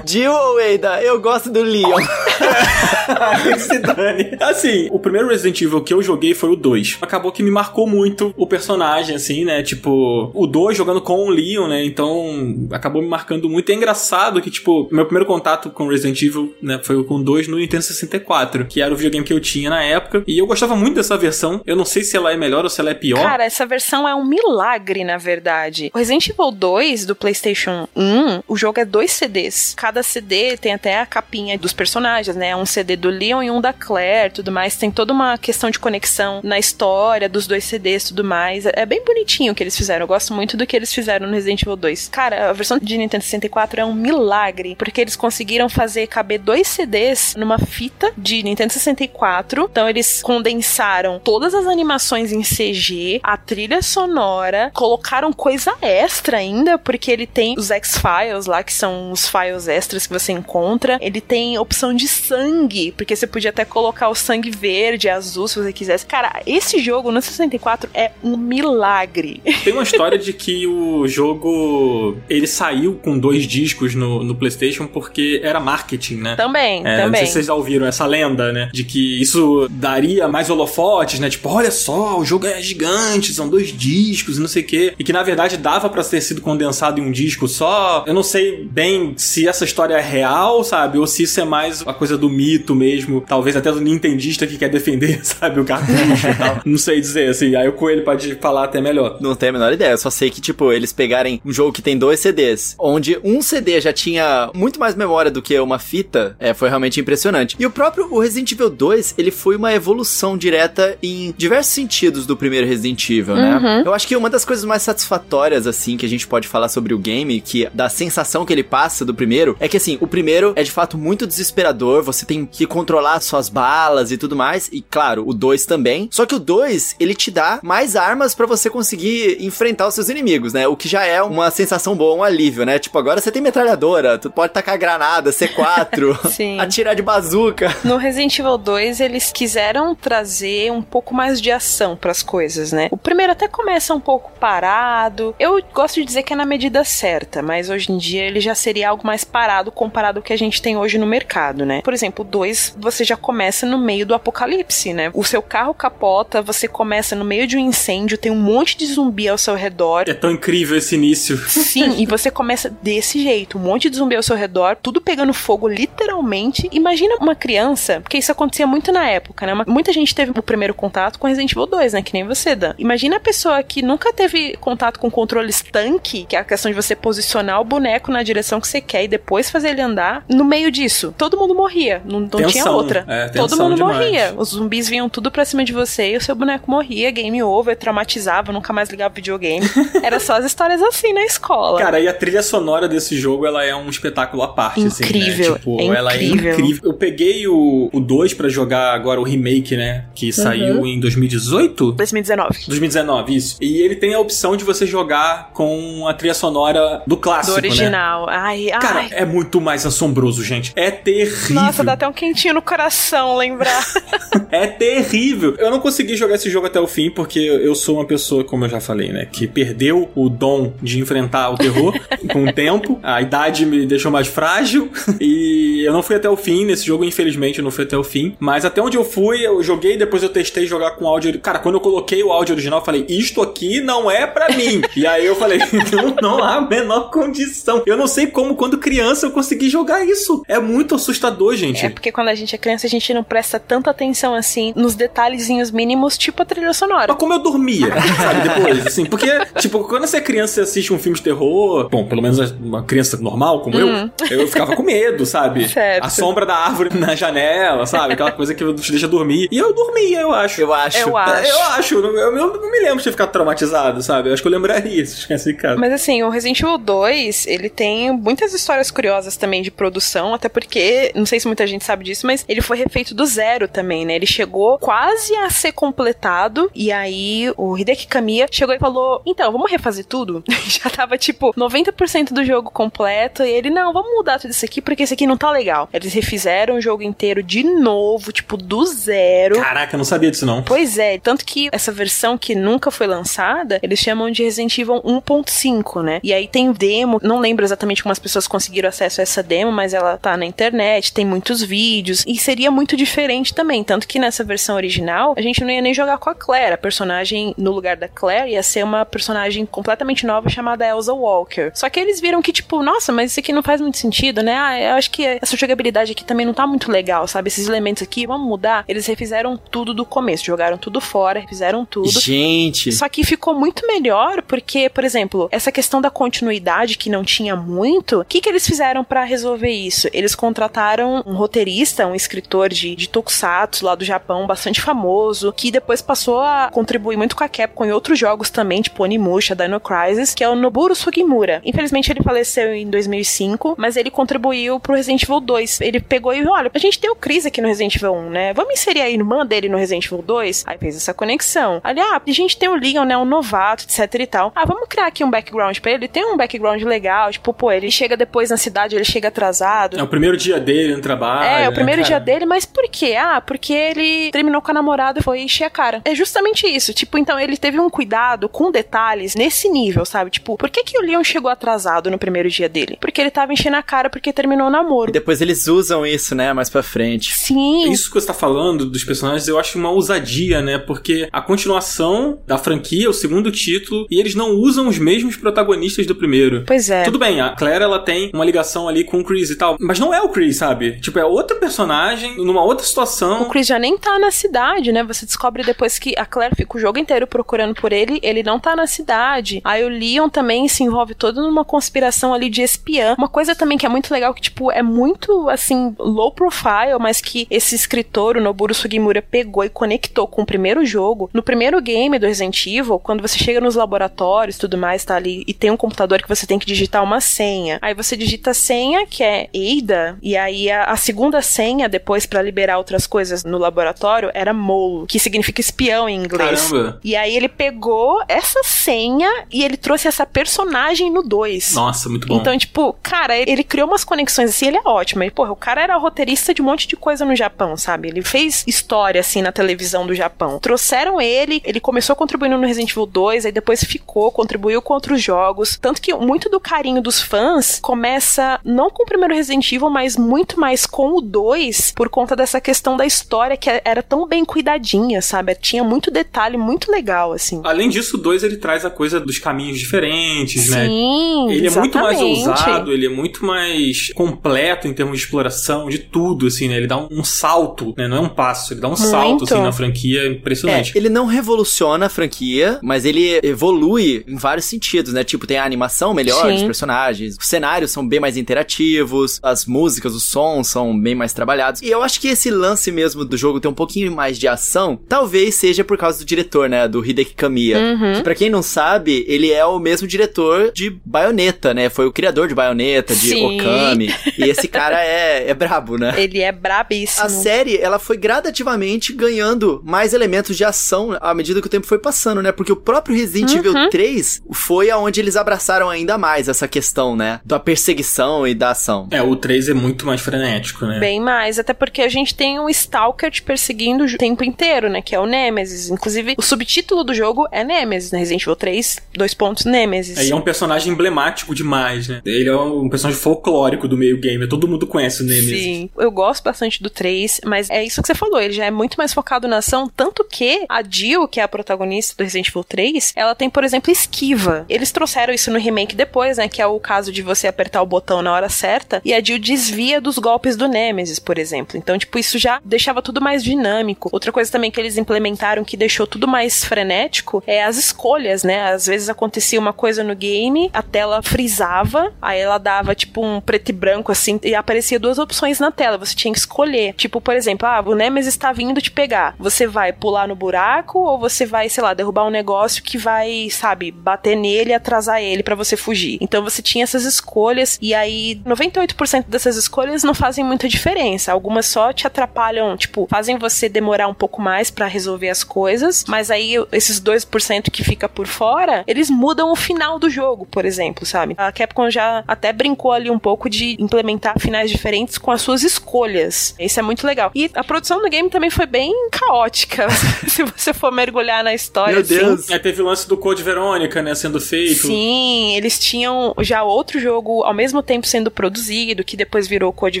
Jill ou Ada? Eu gosto do Leon. Se dane. Assim, o primeiro Resident Evil que eu joguei foi o 2. Acabou que me marcou muito o personagem, assim, né? Tipo, o 2 jogando com o Leon, né? Então, acabou me marcando muito. E é engraçado que, tipo, meu primeiro contato com Resident Evil, né, foi com o 2 no Nintendo 64, que era o videogame que eu tinha na época. E eu gostava muito dessa versão. Eu não sei se ela é melhor ou se ela é pior. Cara, essa versão é um milagre, na verdade. O Resident Evil 2 do PlayStation 1, o jogo é dois CDs. Cada CD tem até a capinha dos personagens, né? Um CD do Leon e um da Claire, tudo mais. Tem toda uma questão de conexão na história dos dois CDs, tudo mais. É bem bonitinho o que eles fizeram. Eu gosto muito do que eles fizeram no Resident Evil 2. Cara, a versão de Nintendo 64 é um milagre, porque eles conseguiram fazer caber dois CDs numa fita de Nintendo 64. Então eles condensaram todas as animações em CG, a trilha sonora, colocaram coisa extra ainda, porque ele tem os X-Files lá, que são os files extras que você encontra. Ele tem opção de sangue, porque você podia até colocar o sangue verde, azul, se você quisesse. Cara, esse jogo no 64 é um milagre. Tem uma história de que o jogo ele saiu com dois discos no, no PlayStation porque era marketing, né? Também, É, não também. sei se vocês já ouviram essa lenda, né? De que isso daria mais holofotes, né? Tipo, olha só, o jogo é gigante, são dois discos e não sei o quê. E que na verdade dava pra ter sido condensado em um disco só. Eu não sei bem se essa história é real, sabe? Ou se isso é mais a coisa do mito mesmo. Talvez até do nintendista que quer defender, sabe? O cartucho e tal. Não sei dizer, assim. Aí o Coelho pode falar até melhor. Não tenho a menor ideia, eu só sei que, tipo, eles pegarem um jogo que tem dois CDs, onde um CD já tinha muito mais memória do que uma fita, é, foi realmente impressionante. E o próprio o Resident Evil 2, ele foi uma evolução direta em diversos sentidos do primeiro Resident Evil, né? Eu acho que uma das coisas mais satisfatórias, assim, que a gente pode falar sobre o game, que da sensação que ele passa do primeiro, é que, assim, o primeiro é de fato muito desesperador, você tem que controlar suas balas e tudo mais, e claro, o 2 também. Só que o 2, ele te dá mais armas pra você conseguir enfrentar os seus inimigos, né? O que já é uma sensação boa, um alívio, né? Tipo, agora você tem metralhadora, tu pode tacar granada, C4, Sim. atirar de bazuca. No Resident Evil 2, eles quiseram trazer um pouco mais de ação pras coisas, né? O primeiro até começa um pouco parado. Eu gosto de dizer que é na medida certa, mas hoje em dia ele já seria algo mais parado comparado ao que a gente tem hoje no mercado, né? Por exemplo, o 2, você já começa no meio do apocalipse, né? O seu carro capota, você começa no meio de um incêndio, tem um monte de zumbi ao seu redor. É tão incrível esse início. Sim, e você começa desse jeito, um monte de zumbi ao seu redor, tudo pegando fogo literalmente. Imagina uma criança, porque isso acontecia muito na época, né? Muita gente teve o primeiro contato com Resident Evil 2, né? Que nem você, Dan. Imagina a pessoa que nunca teve contato com controles tanque, que é a questão de você posicionar o boneco na direção que você quer e depois fazer ele andar. No meio disso, todo mundo morria. Não, não tinha outra. é, todo mundo demais. morria. Os zumbis vinham tudo pra cima de você e o seu boneco morria, game over, traumatizava, nunca mais ligava videogame. Era só as histórias assim na escola. Cara, e a trilha sonora desse jogo, ela é um espetáculo à parte, assim, Incrível, né? Tipo, é ela incrível. é incrível. Eu peguei o, o 2 pra jogar agora o remake, né? Que saiu em 2018? 2019. 2019, isso. E ele tem a opção de você jogar com a trilha sonora do Do clássico, né? original. Ai, ai. Cara, é muito mais assombroso, gente. É terrível. Nossa, dá até um quentinho no coração lembrar. É terrível. Eu não consegui jogar esse jogo até o fim porque eu sou uma pessoa, como eu já falei, né, que perdeu o dom de enfrentar o terror com o tempo. A idade me deixou mais frágil e eu não fui até o fim nesse jogo, infelizmente, eu não fui até o fim. Mas até onde eu fui, eu joguei, depois eu testei jogar com áudio. Cara, quando eu coloquei o áudio original, eu falei: "Isto aqui não é pra mim". e aí eu falei: "Não, não há a menor condição". Eu não sei como quando criança eu consegui jogar isso. É muito assustador, gente. é porque quando a gente é criança, a gente não presta tanta atenção assim nos detalhezinhos mínimos, tipo a trilha sonora. Mas como eu dormia, sabe, depois, assim, porque, tipo, quando você é criança e assiste um filme de terror, bom, pelo menos uma criança normal como eu, eu ficava com medo, sabe? Certo. A sombra da árvore na janela, sabe? Aquela coisa que te deixa dormir. E eu dormia, eu acho. Eu acho. Eu acho. Eu acho, eu, eu não me lembro de ter ficado traumatizado, sabe? Eu acho que eu lembraria se tivesse ficado. Mas assim, o Resident Evil 2, ele tem muitas histórias curiosas também de produção, até porque, não sei se muita gente sabe disso, mas ele foi refeito do zero também, né? Ele chegou quase a ser completado, e aí aí o Hideki Kamiya chegou e falou: Então, vamos refazer tudo? Já tava tipo 90% do jogo completo. E ele, não, vamos mudar tudo isso aqui porque esse aqui não tá legal. Eles refizeram o jogo inteiro de novo, tipo, do zero. Caraca, eu não sabia disso não. Pois é, tanto que essa versão que nunca foi lançada, eles chamam de Resident Evil 1.5, né? E aí tem demo, não lembro exatamente como as pessoas conseguiram acesso a essa demo, mas ela tá na internet, tem muitos vídeos, e seria muito diferente também, tanto que nessa versão original, a gente não ia nem jogar com a Claire, a personagem no lugar da Claire ia ser uma personagem completamente nova chamada Elsa Walker. Só que eles viram que, tipo, nossa, mas isso aqui não faz muito sentido, né? Ah, eu acho que essa jogabilidade aqui também não tá muito legal, sabe? Esses elementos aqui, vamos mudar. Eles refizeram tudo do começo, jogaram tudo fora, refizeram tudo. Gente. Só que ficou muito melhor porque, por exemplo, essa questão da continuidade que não tinha muito, o que, que eles fizeram para resolver isso? Eles contrataram um roteirista, um escritor de, de tokusatsu lá do Japão, bastante famoso, que depois passou a contribuir muito com a Capcom em outros jogos também, tipo Onimusha, Dino Crisis, que é o Noburo Sugimura. Infelizmente ele faleceu em 2005, mas ele contribuiu pro Resident Evil 2. Ele pegou e olha, a gente tem o Chris aqui no Resident Evil 1, né? Vamos inserir a irmã dele no Resident Evil 2? Aí fez essa conexão. Ali, ah, a gente tem o Leon, né? Um novato, etc e tal. Ah, vamos criar aqui um background pra ele. Tem um background legal, tipo, pô, ele chega depois na cidade, ele chega atrasado. É o primeiro dia dele no trabalho. É, né, o primeiro cara? dia dele, mas por quê? Ah, porque ele terminou com a namorada e foi encher a cara. É justamente isso. Tipo, então ele teve um cuidado com detalhes nesse nível, sabe? Tipo, por que, que o Leon chegou atrasado no primeiro dia dele? Porque ele tava enchendo a cara porque terminou o namoro. E depois eles usam isso, né, mais pra frente. Sim. Isso que você tá falando dos personagens, eu acho uma ousadia, né? Porque a continuação da franquia, o segundo título, e eles não usam os mesmos protagonistas do primeiro. Pois é. Tudo bem, a Claire ela tem uma ligação ali com o Chris e tal, mas não é o Chris, sabe? Tipo, é outro personagem, numa outra situação. O Chris já nem tá na cidade, né? Você descobre depois que a Claire fica o jogo inteiro procurando por ele, ele não tá na cidade. Aí o Leon também se envolve todo numa conspiração ali de espiã. Uma coisa também que é muito legal, que, tipo, é muito, assim, low profile, mas que esse escritor, o Noburo Sugimura, pegou e conectou com o primeiro jogo. No primeiro game do Resident Evil, quando você chega nos laboratórios tudo mais, tá ali, e tem um computador que você tem que digitar uma senha. Aí você digita a senha, que é Eida, e aí a, a segunda senha, depois para liberar outras coisas no laboratório, era Mole, que significa espião em inglês. Caramba. E aí ele pegou essa senha e ele trouxe essa personagem no 2. Nossa, muito bom. Então, tipo, cara, ele, ele criou umas conexões assim, ele é ótimo. Ele, porra, o cara era roteirista de um monte de coisa no Japão, sabe? Ele fez história, assim, na televisão do Japão. Trouxeram ele, ele começou contribuindo no Resident Evil 2, aí depois ficou, contribuiu com outros jogos. Tanto que muito do carinho dos fãs começa não com o primeiro Resident Evil, mas muito mais com o 2, por conta dessa questão da história que era tão bem cuidadinha, sabe? Tinha muito detalhe, muito legal, assim. Além disso, o 2 ele traz a coisa dos caminhos diferentes, né? Sim, Ele é muito mais exatamente. ousado, ele é muito mais completo em termos de exploração, de tudo, assim, né? Ele dá um, um salto, né? Não é um passo, ele dá um salto, assim, na franquia impressionante. É, ele não revoluciona a franquia, mas ele evolui em vários sentidos, né? Tipo, tem a animação melhor Sim. dos personagens, os cenários são bem mais interativos, as músicas, os sons são bem mais trabalhados. E eu acho que esse lance mesmo do jogo ter um pouquinho mais de ação, talvez seja por causa do diretor, né? Do Hideki Kamiya. Uhum. Que pra quem não sabe, ele é o mesmo diretor de Bayonetta, né? Foi o criador de Bayonetta, de Sim. Okami. E esse cara é, é brabo, né? Ele é brabíssimo. A série, ela foi gradativamente ganhando mais elementos de ação à medida que o tempo foi passando, né? Porque o próprio Resident Uhum. Evil 3 foi aonde eles abraçaram ainda mais essa questão, né? Da perseguição e da ação. É, o 3 é muito mais frenético, né? Bem mais, até porque a gente tem um Stalker te perseguindo o tempo inteiro, né? Que é o Nemesis. Inclusive, o subtítulo do jogo é Nemesis, né? Resident Evil 3, dois pontos Nemesis. Aí é um personagem emblemático demais, né? Ele é um personagem folclórico do meio game, todo mundo conhece o Nemesis. Sim, eu gosto bastante do 3, mas é isso que você falou, ele já é muito mais focado na ação, tanto que a Jill, que é a protagonista do Resident Evil 3, ela tem, por exemplo, esquiva. Eles trouxeram isso no remake depois, né, que é o caso de você apertar o botão na hora certa e a Jill desvia dos golpes do Nemesis, por exemplo. Então, tipo, isso já deixava tudo mais dinâmico. Outra coisa também que eles implementaram que deixou tudo mais frenético é as escolhas, né? Às vezes acontecia uma coisa no game, a tela frisava, aí ela dava tipo um preto e branco assim, e aparecia duas opções na tela, você tinha que escolher. Tipo, por exemplo, ah, o Nemesis está vindo te pegar. Você vai pular no buraco ou você vai, sei lá, derrubar um negócio que vai, sabe, bater nele e atrasar ele pra você fugir. Então você tinha essas escolhas e aí 98% dessas escolhas não fazem muita diferença. Algumas só te atrapalham, tipo, fazem você demorar um pouco mais pra resolver as coisas, mas mas aí esses 2% que fica por fora, eles mudam o final do jogo, por exemplo, sabe? A Capcom já até brincou ali um pouco de implementar finais diferentes com as suas escolhas. Isso é muito legal. E a produção do game também foi bem caótica, se você for mergulhar na história. Meu assim. Deus. É, teve o lance do Code Verônica, né, sendo feito. Sim, eles tinham já outro jogo ao mesmo tempo sendo produzido, que depois virou Code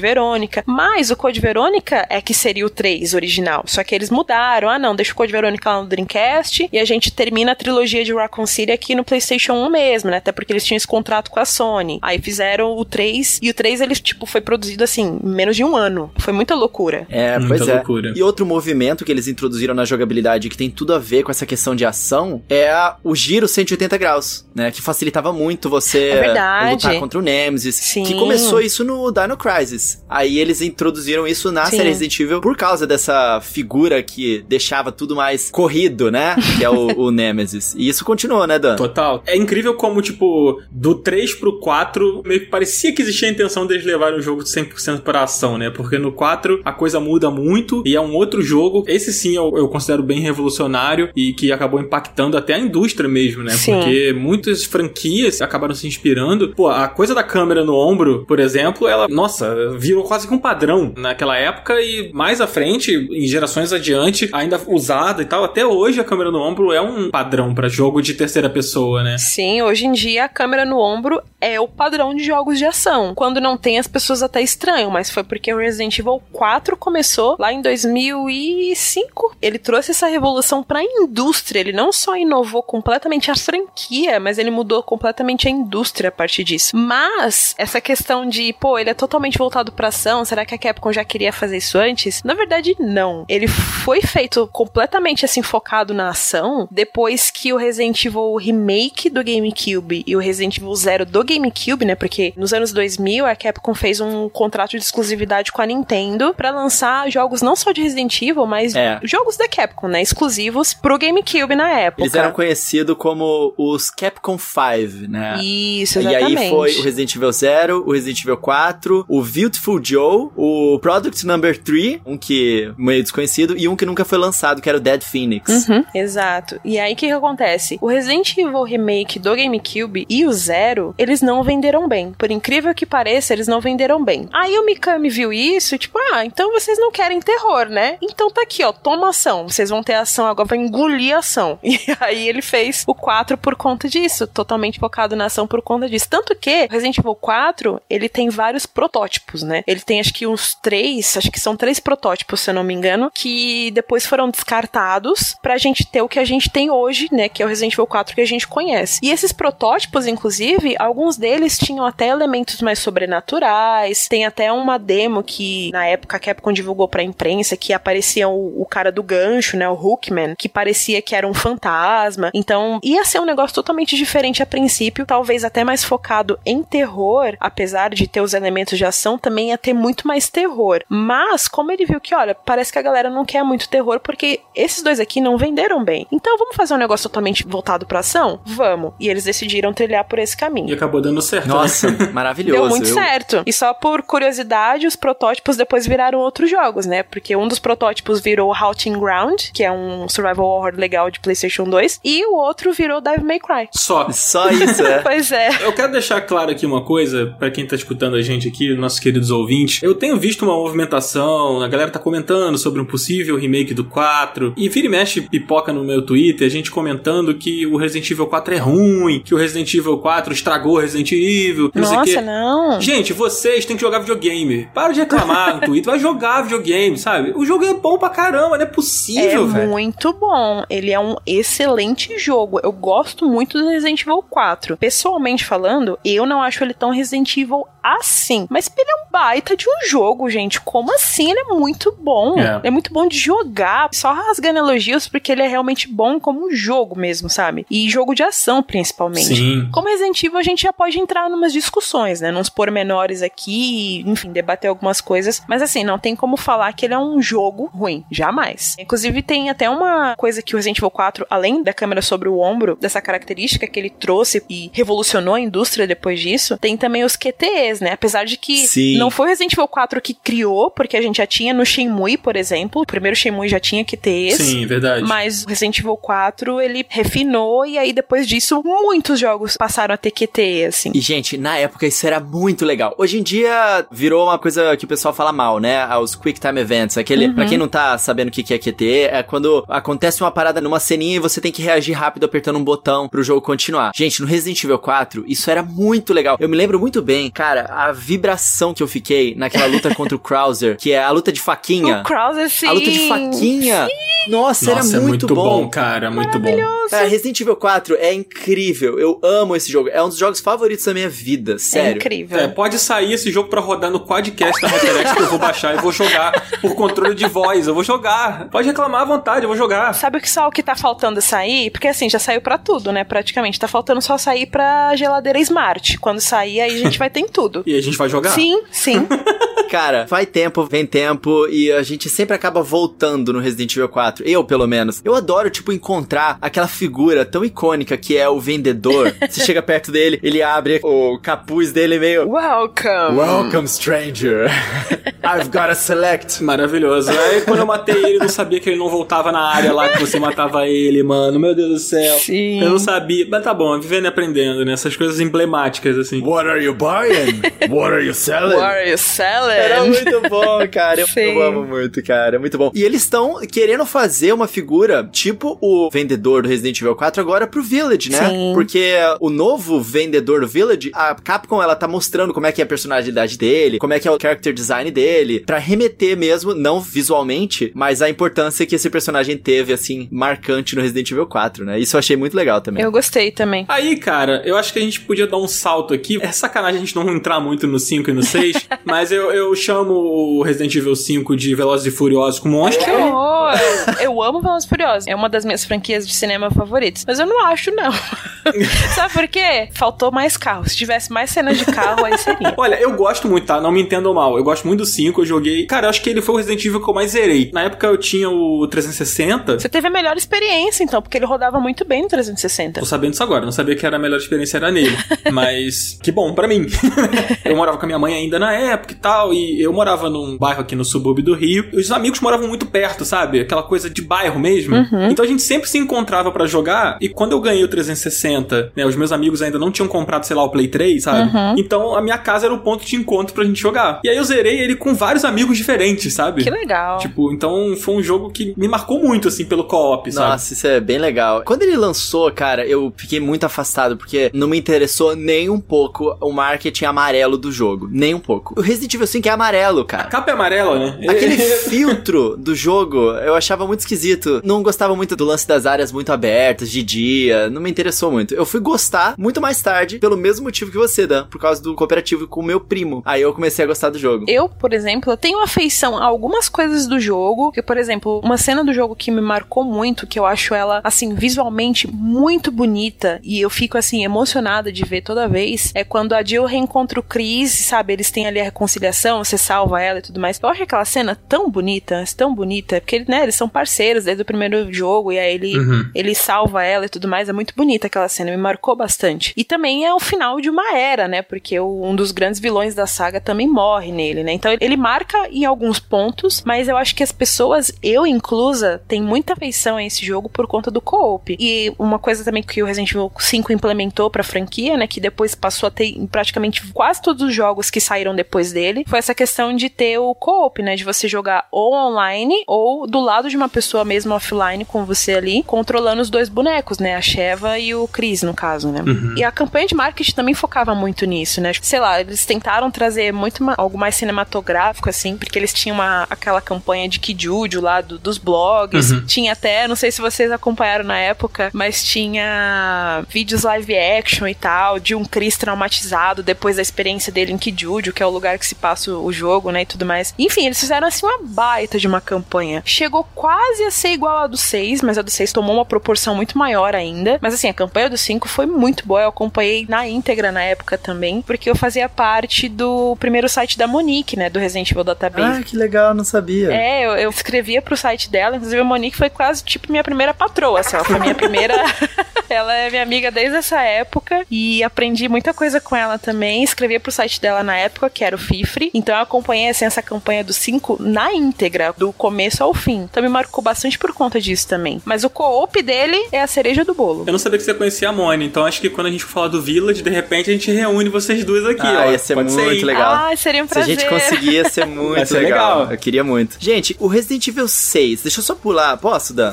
Verônica. Mas o Code Verônica é que seria o 3 original. Só que eles mudaram. Ah, não, deixa o Code Verônica lá no Dreamcast e a gente termina a trilogia de Raccoon City aqui no PlayStation 1 mesmo, né? Até porque eles tinham esse contrato com a Sony. Aí fizeram o 3 e o 3 ele tipo foi produzido assim, em menos de um ano. Foi muita loucura. É, Muita pois é. loucura. E outro movimento que eles introduziram na jogabilidade que tem tudo a ver com essa questão de ação é a- o giro 180 graus, né? Que facilitava muito você É lutar contra o Nemesis. Sim. Que começou isso no Dino Crisis. Aí eles introduziram isso na Sim. série Resident Evil por causa dessa figura que deixava tudo mais corrido, né? Que é o, o Nemesis. E isso continuou, né, Dan? Total. É incrível como, tipo, do 3 pro 4, meio que parecia que existia a intenção deles levarem o jogo de 100% pra ação, né? Porque no 4 a coisa muda muito e é um outro jogo. Esse sim eu, eu considero bem revolucionário e que acabou impactando até a indústria mesmo, né? Sim. Porque muitas franquias acabaram se inspirando. Pô, a coisa da câmera no ombro, por exemplo, ela, nossa, virou quase que um padrão naquela época e mais à frente, em gerações adiante, ainda usada e tal. Até hoje a câmera no ombro é um padrão pra jogo de terceira pessoa, né? Sim, hoje em dia a câmera no ombro é o padrão de jogos de ação. Quando não tem, as pessoas até estranham, mas foi porque o Resident Evil 4 começou lá em 2005. Ele trouxe essa revolução pra indústria. Ele não só inovou completamente a franquia, mas ele mudou completamente a indústria a partir disso. Mas essa questão de, pô, ele é totalmente voltado pra ação, será que a Capcom já queria fazer isso antes? Na verdade, não. Ele foi feito completamente assim focado na ação depois que o Resident Evil Remake do GameCube e o Resident Evil Zero do GameCube, né? Porque nos anos 2000 a Capcom fez um contrato de exclusividade com a Nintendo pra lançar jogos não só de Resident Evil, mas É. jogos da Capcom, né? Exclusivos pro GameCube na época. Eles eram conhecidos como os Capcom 5, né? Isso, E exatamente. aí foi o Resident Evil 0, o Resident Evil 4, o Beautiful Joe, o Product Number 3, um que meio desconhecido, e um que nunca foi lançado, que era o Dead Phoenix. Uhum, exato. E aí o que, que acontece? O Resident Evil Remake do GameCube e o Zero, eles não venderam bem. Por incrível que pareça, eles não venderam bem. Aí o Mikami viu isso, tipo, ah, então vocês não querem terror, né? Então tá aqui, ó, toma ação. Vocês vão ter ação agora, vai engolir ação. E aí ele fez o 4 por conta disso, totalmente focado na ação por conta disso. Tanto que o Resident Evil 4, ele tem vários protótipos, né? Ele tem acho que uns três, acho que são três protótipos, se eu não me engano, que depois foram descartados pra gente ter o que a gente tem hoje, né? Que é o Resident Evil 4 que a gente conhece. E esses protótipos, inclusive, alguns deles tinham até elementos mais sobrenaturais. Tem até uma demo que na época a Capcom divulgou pra imprensa que aparecia o, o cara do gancho, né? O Hookman, que parecia que era um fantasma. Então ia ser um negócio totalmente diferente a princípio, talvez até mais focado em terror, apesar de ter os elementos de ação, também ia ter muito mais terror. Mas, como ele viu que, olha, parece que a galera não quer muito terror porque esses dois aqui não venderam bem. Então vamos fazer um negócio totalmente voltado pra ação? Vamos. E eles decidiram trilhar por esse caminho. E acabou dando certo. né? Nossa, maravilhoso. Deu muito Eu- certo. E só por curiosidade, os protótipos depois viraram outros jogos, né? Porque um dos protótipos virou Halting Ground, que é um survival horror legal de PlayStation 2, e o outro virou Devil May Cry. Só. Só isso, é. Pois é. Eu quero deixar claro aqui uma coisa, pra quem tá escutando a gente aqui, nossos queridos ouvintes. Eu tenho visto uma movimentação, a galera tá comentando sobre um possível remake do 4, e vira e mexe pipoca no meu Twitter, a gente comentando que o Resident Evil 4 é ruim, que o Resident Evil 4 estragou o Resident Evil, não sei o Nossa, não. Gente, vocês têm que jogar videogame. Para de reclamar no Twitter, vai jogar videogame, sabe? O jogo é bom pra caramba, não é É possível, velho. muito bom. Ele é um excelente jogo. Eu gosto muito do Resident Evil 4. Pessoalmente falando, eu não acho ele tão Resident Evil assim. Mas ele é um baita de um jogo, gente. Como assim? Ele é muito bom. É. É muito bom de jogar. Só rasgando elogios porque ele é realmente bom como um jogo mesmo, sabe? E jogo de ação, principalmente. Sim. Como Resident Evil, a gente já pode entrar numas discussões, né? Nos pormenores aqui, enfim, debater algumas coisas. Mas assim, não tem como falar que ele é um jogo ruim. Jamais. Inclusive, tem até uma coisa que o Resident Evil 4, além da câmera sobre o ombro, dessa característica que ele trouxe e revolucionou a indústria depois disso, tem também os QTEs, né? Apesar de que Sim. não foi o Resident Evil 4 que criou, porque a gente já tinha no Shenmue, por exemplo. O primeiro Shenmue já tinha QTEs. Sim, verdade. Mas o Resident Evil 4, ele refinou e aí depois disso, muitos jogos passaram a ter QTE, assim. E, gente, na época isso era muito legal. Hoje em dia virou uma coisa que o pessoal fala mal, né? Os Quick Time Events. Aquele, Uhum. Pra quem não tá sabendo o que que é QTE, é quando acontece uma parada numa ceninha e você tem que reagir rápido apertando um botão pro jogo continuar. Gente, no Resident Evil 4, isso era muito legal. Eu me lembro muito bem, cara, a vibração que eu fiquei naquela luta contra o Krauser, que é a luta de faquinha. O Krauser, sim. A luta de faquinha. Nossa, Nossa, era é muito, muito bom, cara, muito bom. Cara, Resident Evil 4 é incrível. Eu amo esse jogo. É um dos jogos favoritos da minha vida, É sério. incrível. É, pode sair esse jogo pra rodar no Quadcast da HyperX que eu vou baixar e vou jogar por controle de voz. Eu vou jogar. Pode reclamar à vontade, eu vou jogar. Sabe o que só o que tá faltando sair? Porque assim, já saiu pra tudo, né? Praticamente. Tá faltando só sair pra geladeira Smart. Quando sair, aí a gente vai ter em tudo. E a gente vai jogar? Sim, sim. Cara, vai tempo, vem tempo e a gente sempre acaba voltando no Resident Evil 4. Eu, pelo menos. Eu adoro, tipo, encontrar aquela figura tão icônica que é o vendedor. Você chega perto dele, ele abre o capuz dele meio. Welcome. Welcome, stranger. I've got a select. Maravilhoso. Aí quando eu matei ele, eu não sabia que ele não voltava na área lá que você matava ele, mano. Meu Deus do céu. Sim. Eu não sabia. Mas tá bom, vivendo e aprendendo, né? Essas coisas emblemáticas, assim. What are you buying? What are you selling? What are you selling? Era muito bom, cara. Eu, eu amo muito, cara. É muito bom. E eles estão querendo fazer uma figura tipo o vendedor do Resident Evil 4 agora pro Village, né? Sim. Porque o novo vendedor do Village, a Capcom, ela tá mostrando como é que é a personalidade dele, como é que é o character design dele, pra remeter mesmo, não visualmente, mas a importância que esse personagem teve, assim, marcante no Resident Evil 4, né? Isso eu achei muito legal também. Eu gostei também. Aí, cara, eu acho que a gente podia dar um salto aqui. É sacanagem a gente não entrar muito no 5 e no 6, mas eu, eu chamo o Resident Evil 5 de Velozes e Furiosos com monstro. Que horror! Eu amo Velozes e Furiosos. É uma das minhas franquias de cinema favoritas. Mas eu não acho, não. Sabe por quê? Faltou mais carro. Se tivesse mais cenas de carro, aí seria. Olha, eu gosto muito, tá? Não me entendam mal. Eu gosto muito do 5, eu joguei. Cara, eu acho que ele foi o Resident Evil que eu mais zerei. Na época eu tinha o 360. Você teve a melhor experiência, então, porque ele rodava muito bem no 360. Tô sabendo isso agora, não sabia que era a melhor experiência era nele. Mas que bom pra mim. eu morava com a minha mãe ainda na época e tal, e eu morava num bairro aqui no subúrbio do Rio. Os amigos moravam muito perto, sabe? Aquela coisa de bairro mesmo. Então a gente sempre se encontrava pra jogar, e quando eu ganhei o 360, né, os meus amigos ainda não tinham comprado, sei lá, o Play 3, sabe? Então a minha casa era o ponto de encontro pra gente jogar. E aí eu zerei ele com vários amigos diferentes, sabe? Que legal. Tipo, então foi um jogo que me marcou muito, assim, pelo co-op, sabe? Nossa, isso é bem legal. Quando ele lançou, cara, eu fiquei muito afastado, porque não me interessou nem um pouco o marketing amarelo do jogo. Nem um pouco. O Resident Evil 5 é amarelo, A cara. capa é amarela, né? Aquele filtro do jogo eu achava muito esquisito. Não gostava muito do lance das áreas muito abertas, de dia. Não me interessou muito. Eu fui gostar muito mais tarde, pelo mesmo motivo que você, Dan. Por causa do cooperativo com o meu primo. Aí eu comecei a gostar do jogo. Eu, por exemplo, eu tenho afeição a algumas coisas do jogo, que, por exemplo, uma cena do jogo que me marcou muito, que eu acho ela, assim, visualmente muito bonita, e eu fico, assim, emocionada de ver toda vez, é quando a Jill reencontra o Chris, sabe, eles têm ali a reconciliação, você salva ela e tudo mais. Eu acho aquela cena tão bonita, tão bonita, porque, né, eles são parceiros desde o primeiro jogo, e aí ele, Uhum. ele salva ela e tudo mais, é muito bonita aquela cena, me marcou bastante. E também é o final de uma era, né, porque o- um dos grandes vilões da saga também morre nele, né, então ele, ele marca em alguns pontos, mas eu acho que as pessoas, eu inclusa, tem muita afeição a esse jogo por conta do co-op. E uma coisa também que o Resident Evil 5 implementou pra franquia, né, que depois passou a ter em praticamente quase todos os jogos que saíram depois dele, foi essa questão de ter o co-op, né, de você jogar ou online ou do lado de uma pessoa mesmo offline com você ali, controlando os dois bonecos, né, a Sheva e o Chris, no caso, né. E a campanha de marketing também focava muito nisso, né, sei lá, eles tentaram trazer muito algo mais cinematográfico, assim, porque eles tinham uma, aquela campanha de Kijuju lá do- dos blogs, tinha até, não sei se vocês acompanharam na época, mas tinha vídeos live action e tal, de um Chris traumatizado depois da experiência dele em Kijuju, que é o lugar que se passa gosto o jogo, né, e tudo mais. Enfim, eles fizeram assim uma baita de uma campanha. Chegou quase a ser igual a do 6, mas a do 6 tomou uma proporção muito maior ainda. Mas assim, a campanha do 5 foi muito boa. Eu acompanhei na íntegra na época também, porque eu fazia parte do primeiro site da Monique, né, do Resident Evil Database. Ah, que legal, não sabia. É, eu, eu escrevia pro site dela, inclusive a Monique foi quase tipo minha primeira patroa, assim, ela foi minha primeira. ela é minha amiga desde essa época e aprendi muita coisa com ela também. Escrevia pro site dela na época, que era o Fifre. Então eu acompanhei assim, essa campanha do 5 na íntegra, do começo ao fim. Então me marcou bastante por conta disso também. Mas o co-op dele é a cereja do bolo. Eu não sabia que você conhecia a Moni, então acho que quando a gente for falar do Village, de repente a gente reúne vocês duas aqui, ah, ó. ia ser Pode muito ser, legal. Ah, seria um Se a prazer. gente conseguir, ia ser muito Ia ser legal. legal. Eu queria muito. Gente, o Resident Evil 6, deixa eu só pular. Posso, Dan?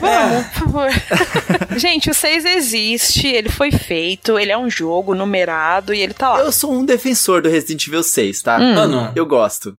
Vamos, por favor. Gente, o 6 existe, ele foi feito, ele é um jogo numerado e ele tá lá. Eu sou um defensor do Resident Evil 6, tá? Ah, não. Eu gosto.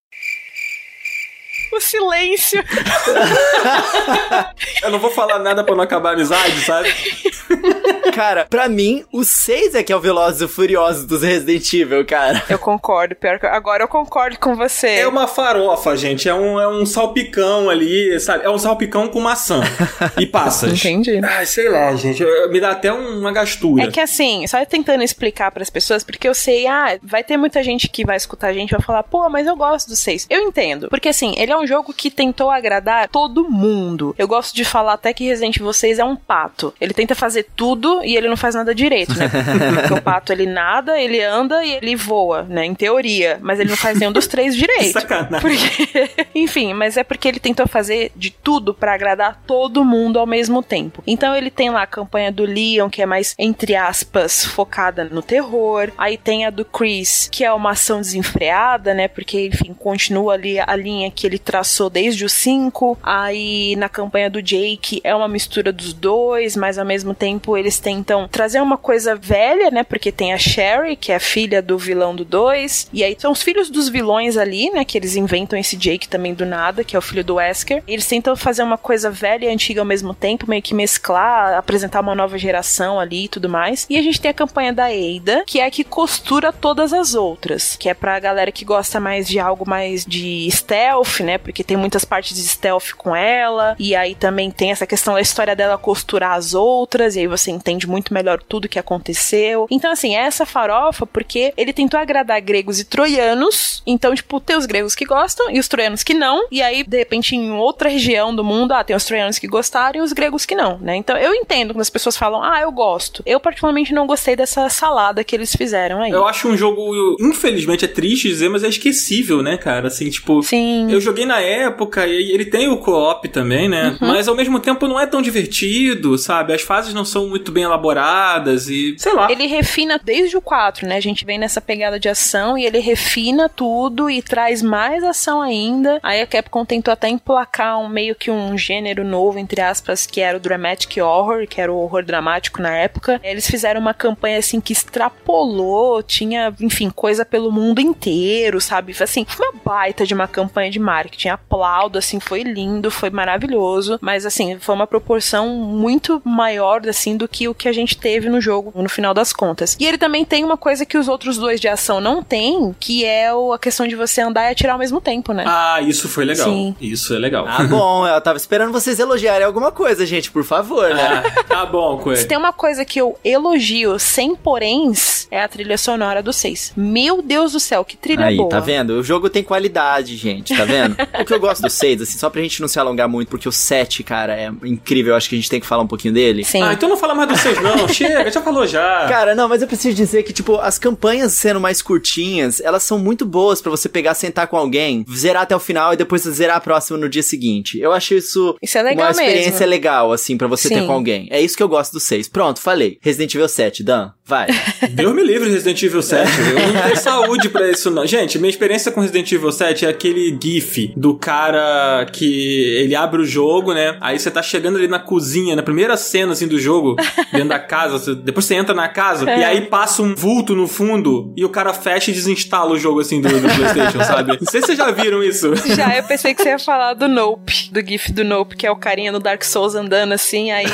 O silêncio. Eu não vou falar nada pra não acabar a amizade, sabe? Cara, pra mim, o 6 é que é o Velozes e o Furioso dos Resident Evil, cara. Eu concordo, pior que agora eu concordo com você. É uma farofa, gente. É um, é um salpicão ali, sabe? É um salpicão com maçã e passas. Entendi. Ai, sei lá, gente. Me dá até um- uma gastura. É que assim, só tentando explicar pras pessoas, porque eu sei, ah, vai ter muita gente que vai escutar a gente e vai falar, pô, mas eu gosto do 6. Eu entendo. Porque assim, ele é um jogo que tentou agradar todo mundo. Eu gosto de falar até que Resident Evil 6 é um pato. Ele tenta fazer tudo e ele não faz nada direito, né? Porque o pato ele nada, ele anda e ele voa, né? Em teoria. Mas ele não faz nenhum dos três direito. Sacanagem. Porque, enfim, mas é porque ele tentou fazer de tudo pra agradar todo mundo ao mesmo tempo. Então ele tem lá a campanha do Leon, que é mais, entre aspas, focada no terror. Aí tem a do Chris, que é uma ação desenfreada, né? Porque, enfim, continua ali a linha que ele traçou desde o 5. Aí na campanha do Jake é uma mistura dos dois, mas ao mesmo tempo eles tentam trazer uma coisa velha, né? Porque tem a Sherry, que é a filha do vilão do 2. E aí são os filhos dos vilões ali, né? Que eles inventam esse Jake também do nada, que é o filho do Wesker. Eles tentam fazer uma coisa velha e antiga ao mesmo tempo, meio que mesclar, apresentar uma nova geração ali e tudo mais. E a gente tem a campanha da Ada, que é a que costura todas as outras, que é pra galera que gosta mais de algo mais de stealth, né? Porque tem muitas partes de stealth com ela. E aí também tem essa questão da história dela costurar as outras, e aí você entende muito melhor tudo que aconteceu. Então, assim, é essa farofa porque ele tentou agradar gregos e troianos. Então, tipo, tem os gregos que gostam e os troianos que não. E aí, de repente, em outra região do mundo, ah, tem os troianos que gostaram e os gregos que não, né? Então, eu entendo quando as pessoas falam, ah, eu gosto. Eu, particularmente, não gostei dessa salada que eles fizeram aí. Eu acho um jogo, infelizmente, é triste dizer, mas é esquecível, né, cara? Assim, tipo. Sim. Eu joguei na época e ele tem o co-op também, né? Uhum. Mas ao mesmo tempo não é tão divertido, sabe? As fases não são muito bem elaboradas e. sei lá. Ele refina desde o 4, né? A gente vem nessa pegada de ação e ele refina tudo e traz mais ação ainda. Aí a Capcom tentou até emplacar um meio que um gênero novo, entre aspas, que era o Dramatic Horror, que era o horror dramático na época. Eles fizeram uma campanha assim que extrapolou, tinha, enfim, coisa pelo mundo inteiro, sabe? Assim, uma baita de uma campanha de marketing. Aplaudo, assim, foi lindo, foi maravilhoso, mas assim, foi uma proporção muito maior, assim, do que o que a gente teve no jogo, no final das contas. E ele também tem uma coisa que os outros dois de ação não tem, que é a questão de você andar e atirar ao mesmo tempo, né? Ah, isso foi legal. Sim. Isso é legal. Ah, bom, eu tava esperando vocês elogiarem alguma coisa, gente, por favor, né? Ah, tá bom, Se Coelho. tem uma coisa que eu elogio sem poréns, é a trilha sonora do 6. Meu Deus do céu, que trilha Aí, boa. tá vendo? O jogo tem qualidade, gente, tá vendo? o que eu gosto do 6, assim, só pra gente não se alongar muito, porque o 7, cara, é incrível, eu acho que a gente tem que falar um pouquinho dele. Sim. Ah, então não fala mais dos seis, não. Chega, já falou já. Cara, não, mas eu preciso dizer que, tipo, as campanhas sendo mais curtinhas, elas são muito boas pra você pegar, sentar com alguém, zerar até o final e depois zerar a próxima no dia seguinte. Eu acho isso, Isso é legal uma experiência mesmo. legal, assim, pra você ter Sim. com alguém. É isso que eu gosto do 6. Pronto, falei. Resident Evil 7, Dan, vai. Deus me livre, Resident Evil 7. Eu não tenho saúde pra isso, não. Gente, minha experiência com Resident Evil 7 é aquele gif do cara que ele abre o jogo, né? Aí você tá chegando ali na cozinha, na primeira cena, assim, do jogo. Dentro da casa. Você- depois você entra na casa É. e aí passa um vulto no fundo e o cara fecha e desinstala o jogo assim do, do PlayStation, sabe? Não sei se vocês já viram isso. Já, eu pensei que você ia falar do Nope, do GIF do Nope, que é o carinha no Dark Souls andando assim, aí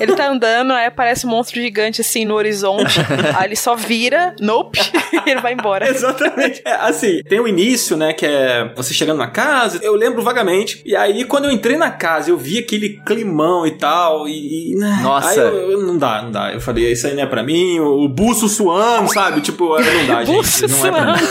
ele tá andando, aí aparece um monstro gigante assim no horizonte, aí ele só vira, Nope, e ele vai embora. Exatamente. É, assim, tem o início, né, que é você chegando na casa, eu lembro vagamente. E aí, quando eu entrei na casa, eu vi aquele climão e tal, e... e, né, Nossa. Aí eu, eu- não dá, não dá. Eu falei, isso aí não é pra mim, o, o buço suando, sabe? Tipo, não dá, gente. Buço não é pra mim.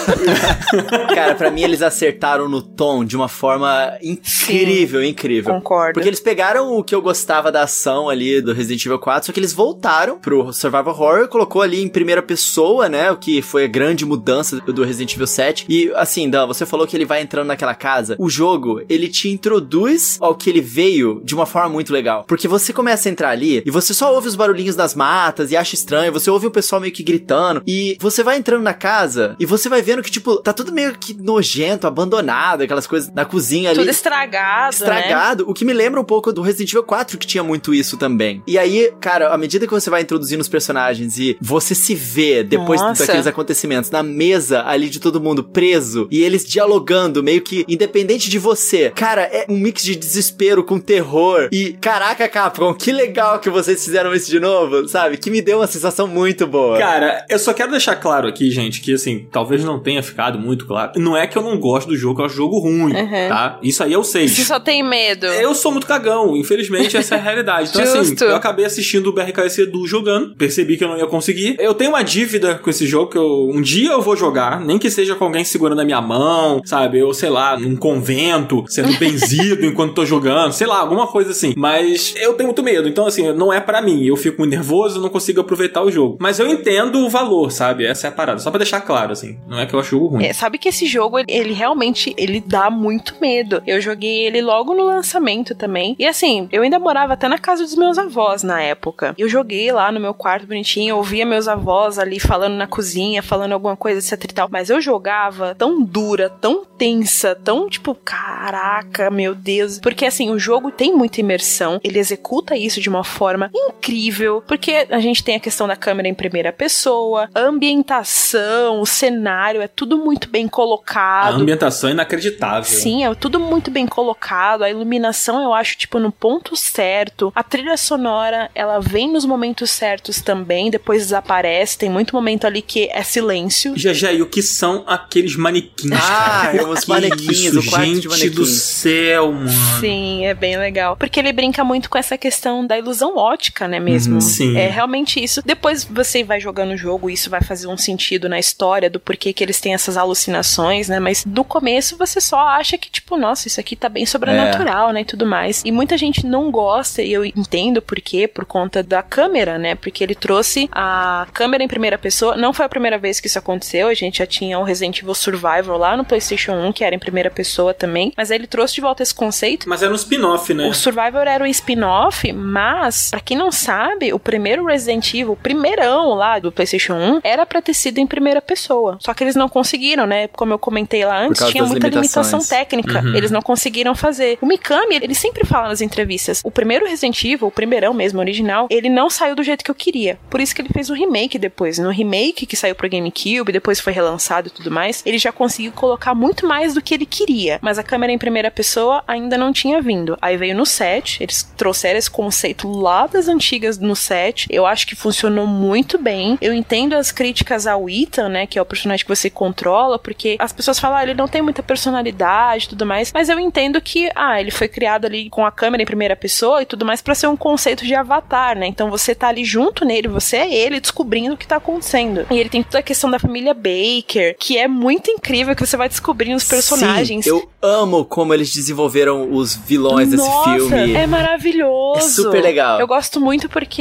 Cara, pra mim eles acertaram no tom de uma forma incrível, incrível. Concordo. Porque eles pegaram o que eu gostava da ação ali do Resident Evil 4, só que eles voltaram pro Survival Horror, colocou ali em primeira pessoa, né? O que foi a grande mudança do Resident Evil 7. E assim, Dan, você falou que ele vai entrando naquela casa. O jogo, ele te introduz ao que ele veio de uma forma muito legal. Porque você começa a entrar ali e você só ouve os barulhinhos das matas e acha estranho, você ouve o pessoal meio que gritando. E você vai entrando na casa e você vai vendo que, tipo, tá tudo meio que nojento, abandonado, aquelas coisas na cozinha ali Tudo estragado, né? estragado, o que me lembra um pouco do Resident Evil 4, que tinha muito isso também. E aí, cara, à medida que você vai introduzindo os personagens e você se vê depois Nossa. daqueles acontecimentos na mesa ali de todo mundo preso e eles dialogando, meio que independente de você. Cara, é um mix de desespero com terror. E caraca, Capcom, que legal que vocês fizeram isso de novo, sabe? Que me deu uma sensação muito boa. Cara, eu só quero deixar claro aqui, gente, que assim, talvez não tenha ficado muito claro. Não é que eu não gosto do jogo, eu acho o jogo ruim, Uhum. tá? Isso aí eu sei. Você só tem medo. Eu sou muito cagão, infelizmente essa é a realidade. Então, assim, eu acabei assistindo o BRKS Edu jogando, percebi que eu não ia conseguir. Eu tenho uma dívida com esse jogo que eu, um dia eu vou jogar, nem que seja com alguém segurando a minha mão, sabe? Eu, sei lá, num convento, sendo benzido enquanto tô jogando, sei lá, alguma coisa assim. Mas eu tenho muito medo, então, assim, não é pra mim. Eu fico muito nervoso, eu não consigo aproveitar o jogo. Mas eu entendo o valor, sabe? Essa é a parada. Só pra deixar claro, assim. Não é que eu acho o jogo ruim. É, sabe que esse jogo, ele, ele realmente, ele dá muito medo. Eu joguei ele logo no lançamento também. E assim, eu ainda morava até na casa dos meus avós na época. Eu joguei lá no meu quarto bonitinho, ouvia meus avós ali falando na cozinha, falando alguma coisa, etc e tal. Mas eu jogava tão dura, tão tensa, tão tipo, caraca, meu Deus. Porque assim, o jogo tem muita imersão. Ele executa isso de uma forma incrível. Porque a gente tem a questão da câmera em primeira pessoa, a ambientação, o cenário, é tudo muito bem A colocado. ambientação é inacreditável. Sim, é tudo muito bem colocado. A iluminação, eu acho, tipo, no ponto certo. A trilha sonora, ela vem nos momentos certos também, depois desaparece. Tem muito momento ali que é silêncio. Já, já, e o que são aqueles manequins, Ah, cara? os manequins, isso, o quarto de gente manequins. do céu, mano. Sim, é bem legal. Porque ele brinca muito com essa questão da ilusão ótica, né, mesmo? Uhum. Sim. É realmente isso. Depois você vai jogando o jogo, isso vai fazer um sentido na história do porquê que eles têm essas alucinações, né? Mas no começo você só acha que, tipo, nossa, isso aqui tá bem sobrenatural, né? E tudo mais. E muita gente não gosta, e eu entendo por quê, por conta da câmera, né? Porque ele trouxe a câmera em primeira pessoa. Não foi a primeira vez que isso aconteceu, a gente já tinha o Resident Evil Survival lá no PlayStation 1, que era em primeira pessoa também. Mas aí ele trouxe de volta esse conceito. Mas era um spin-off, né? O Survivor era um spin-off, mas, pra quem não sabe, o primeiro Resident Evil, o primeirão lá do PlayStation 1, era pra ter sido em primeira pessoa. Só que eles não conseguiram, né? Como eu comentei lá antes, tinha muita limitação técnica. Uhum. Eles não conseguiram fazer. O Mikami, ele sempre fala nas entrevistas: o primeiro Resident Evil, o primeirão mesmo, original, ele não saiu do jeito que eu queria. Por isso que ele fez o remake depois. No remake que saiu pro GameCube, depois foi relançado e tudo mais, ele já conseguiu colocar muito mais do que ele queria. Mas a câmera em primeira pessoa ainda não tinha vindo. Aí veio no 7, eles trouxeram esse conceito lá das antigas no 7. Eu acho que funcionou muito bem. Eu entendo as críticas ao Ethan, né, que é o personagem que você controla, porque as pessoas falam, ah, ele não tem muita personalidade e tudo mais, mas eu entendo que, ah, ele foi criado ali com a câmera em primeira pessoa e tudo mais pra ser um conceito de avatar, né? Então você tá ali junto nele, você é ele descobrindo o que tá acontecendo. E ele tem toda a questão da família Baker, que é muito incrível que você vai descobrindo os personagens. Sim, eu amo como eles desenvolveram os vilões desse Nossa, filme. É maravilhoso. É super legal. Eu gosto muito porque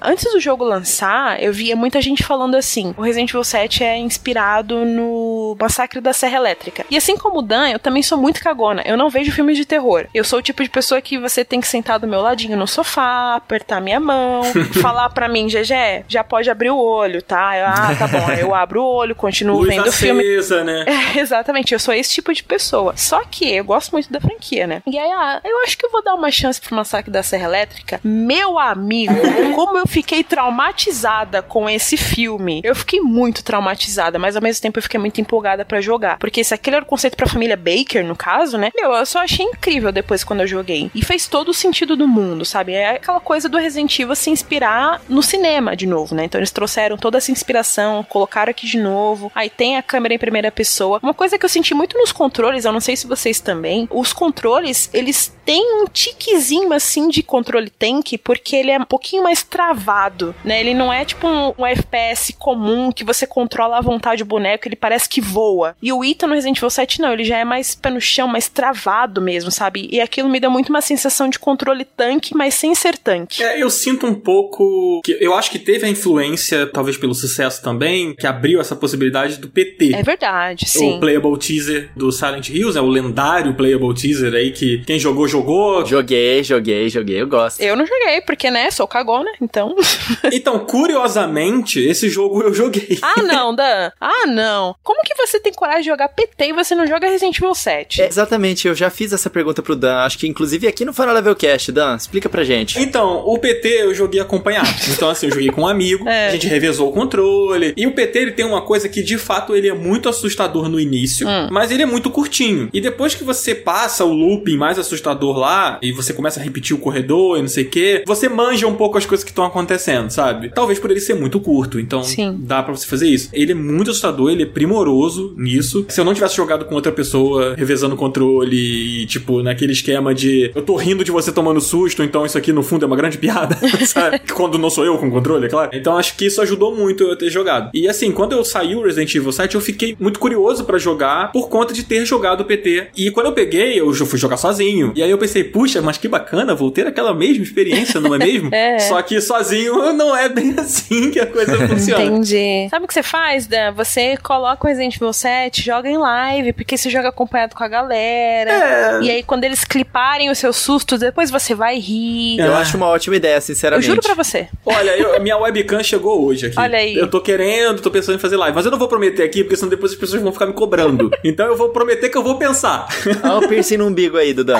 antes do jogo lançar, eu via muita gente falando assim: o Resident Evil 7 é inspirado no Massacre da Serra Elétrica. E assim como o Dan, eu também sou muito cagona. Eu não vejo filmes de terror. Eu sou o tipo de pessoa que você tem que sentar do meu ladinho no sofá, apertar minha mão, falar pra mim, GG, já pode abrir o olho, tá? Eu, ah, tá bom. Aí Eu abro o olho, continuo Luz vendo o filme. né? É, exatamente, eu sou esse tipo de pessoa. Só que eu gosto muito da franquia, né? E aí, ah, eu acho que eu vou dar uma chance pro Massacre da Serra Elétrica. Meu amigo, Como eu fiquei traumatizada com esse filme. Eu fiquei muito traumatizada, mas ao mesmo tempo eu fiquei muito empolgada para jogar. Porque se aquele era o conceito pra família Baker, no caso, né? Meu, eu só achei incrível depois quando eu joguei. E fez todo o sentido do mundo, sabe? É aquela coisa do Resident Evil se inspirar no cinema de novo, né? Então eles trouxeram toda essa inspiração, colocaram aqui de novo. Aí tem a câmera em primeira pessoa. Uma coisa que eu senti muito nos controles, eu não sei se vocês também, os controles, eles têm um tiquezinho assim de controle tank, porque ele é um pouquinho mais travado, né? Ele não é tipo um, um FPS comum que você controla à vontade o boneco, ele parece que voa. E o Ita no Resident Evil 7 não, ele já é mais pé no chão, mais travado mesmo, sabe? E aquilo me deu muito uma sensação de controle tanque, mas sem ser tanque. É, eu sinto um pouco que eu acho que teve a influência, talvez pelo sucesso também, que abriu essa possibilidade do PT. É verdade, sim. O playable teaser do Silent Hills, é o lendário playable teaser aí que quem jogou jogou. Joguei, joguei, joguei, eu gosto. Eu não joguei, porque, né, sou cagona, então. então, curiosamente, esse jogo eu joguei. ah, não, Dan. Ah, não. Como que você tem coragem de jogar PT e você não joga Resident Evil 7? É, exatamente, eu já fiz essa pergunta pro Dan, acho que inclusive aqui no Final Level Cast, Dan, explica pra gente. Então, o PT eu joguei acompanhado. Então, assim, eu joguei com um amigo, é. a gente revezou o controle. E o PT ele tem uma coisa que de fato ele é muito assustador no início, hum. mas ele é muito curtinho. E depois que você passa o looping mais assustador lá, e você começa a repetir o corredor e não sei o que, você manja um pouco as coisas que estão acontecendo, sabe? Talvez por ele ser muito curto, então Sim. dá para você fazer isso. Ele é muito assustador, ele é primoroso nisso. Se eu não tivesse jogado com outra pessoa, revezando o controle e, tipo, naquele esquema de eu tô rindo de você tomando susto, então isso aqui no fundo é uma grande piada, sabe? Quando não sou eu com o controle, é claro. Então acho que isso ajudou muito eu ter jogado. E assim, quando eu saí o Resident Evil 7, eu fiquei muito curioso para jogar por conta de ter jogado o PT. E quando eu peguei, eu fui jogar sozinho. E aí eu pensei, puxa, mas que bacana, vou ter aquela mesma experiência, não é mesmo? é. Só que sozinho não é bem assim que a coisa funciona. Entendi. Sabe o que você faz, Dan? Você coloca o Resident Evil 7, joga em live, porque você joga acompanhado com a galera. É. E aí, quando eles cliparem os seus sustos, depois você vai rir. Eu acho uma ótima ideia, sinceramente. Eu juro pra você. Olha, eu, minha webcam chegou hoje aqui. Olha aí. Eu tô querendo, tô pensando em fazer live, mas eu não vou prometer aqui, porque senão depois as pessoas vão ficar me cobrando. então eu vou prometer que eu vou pensar. Olha o piercing no umbigo aí, Dudan.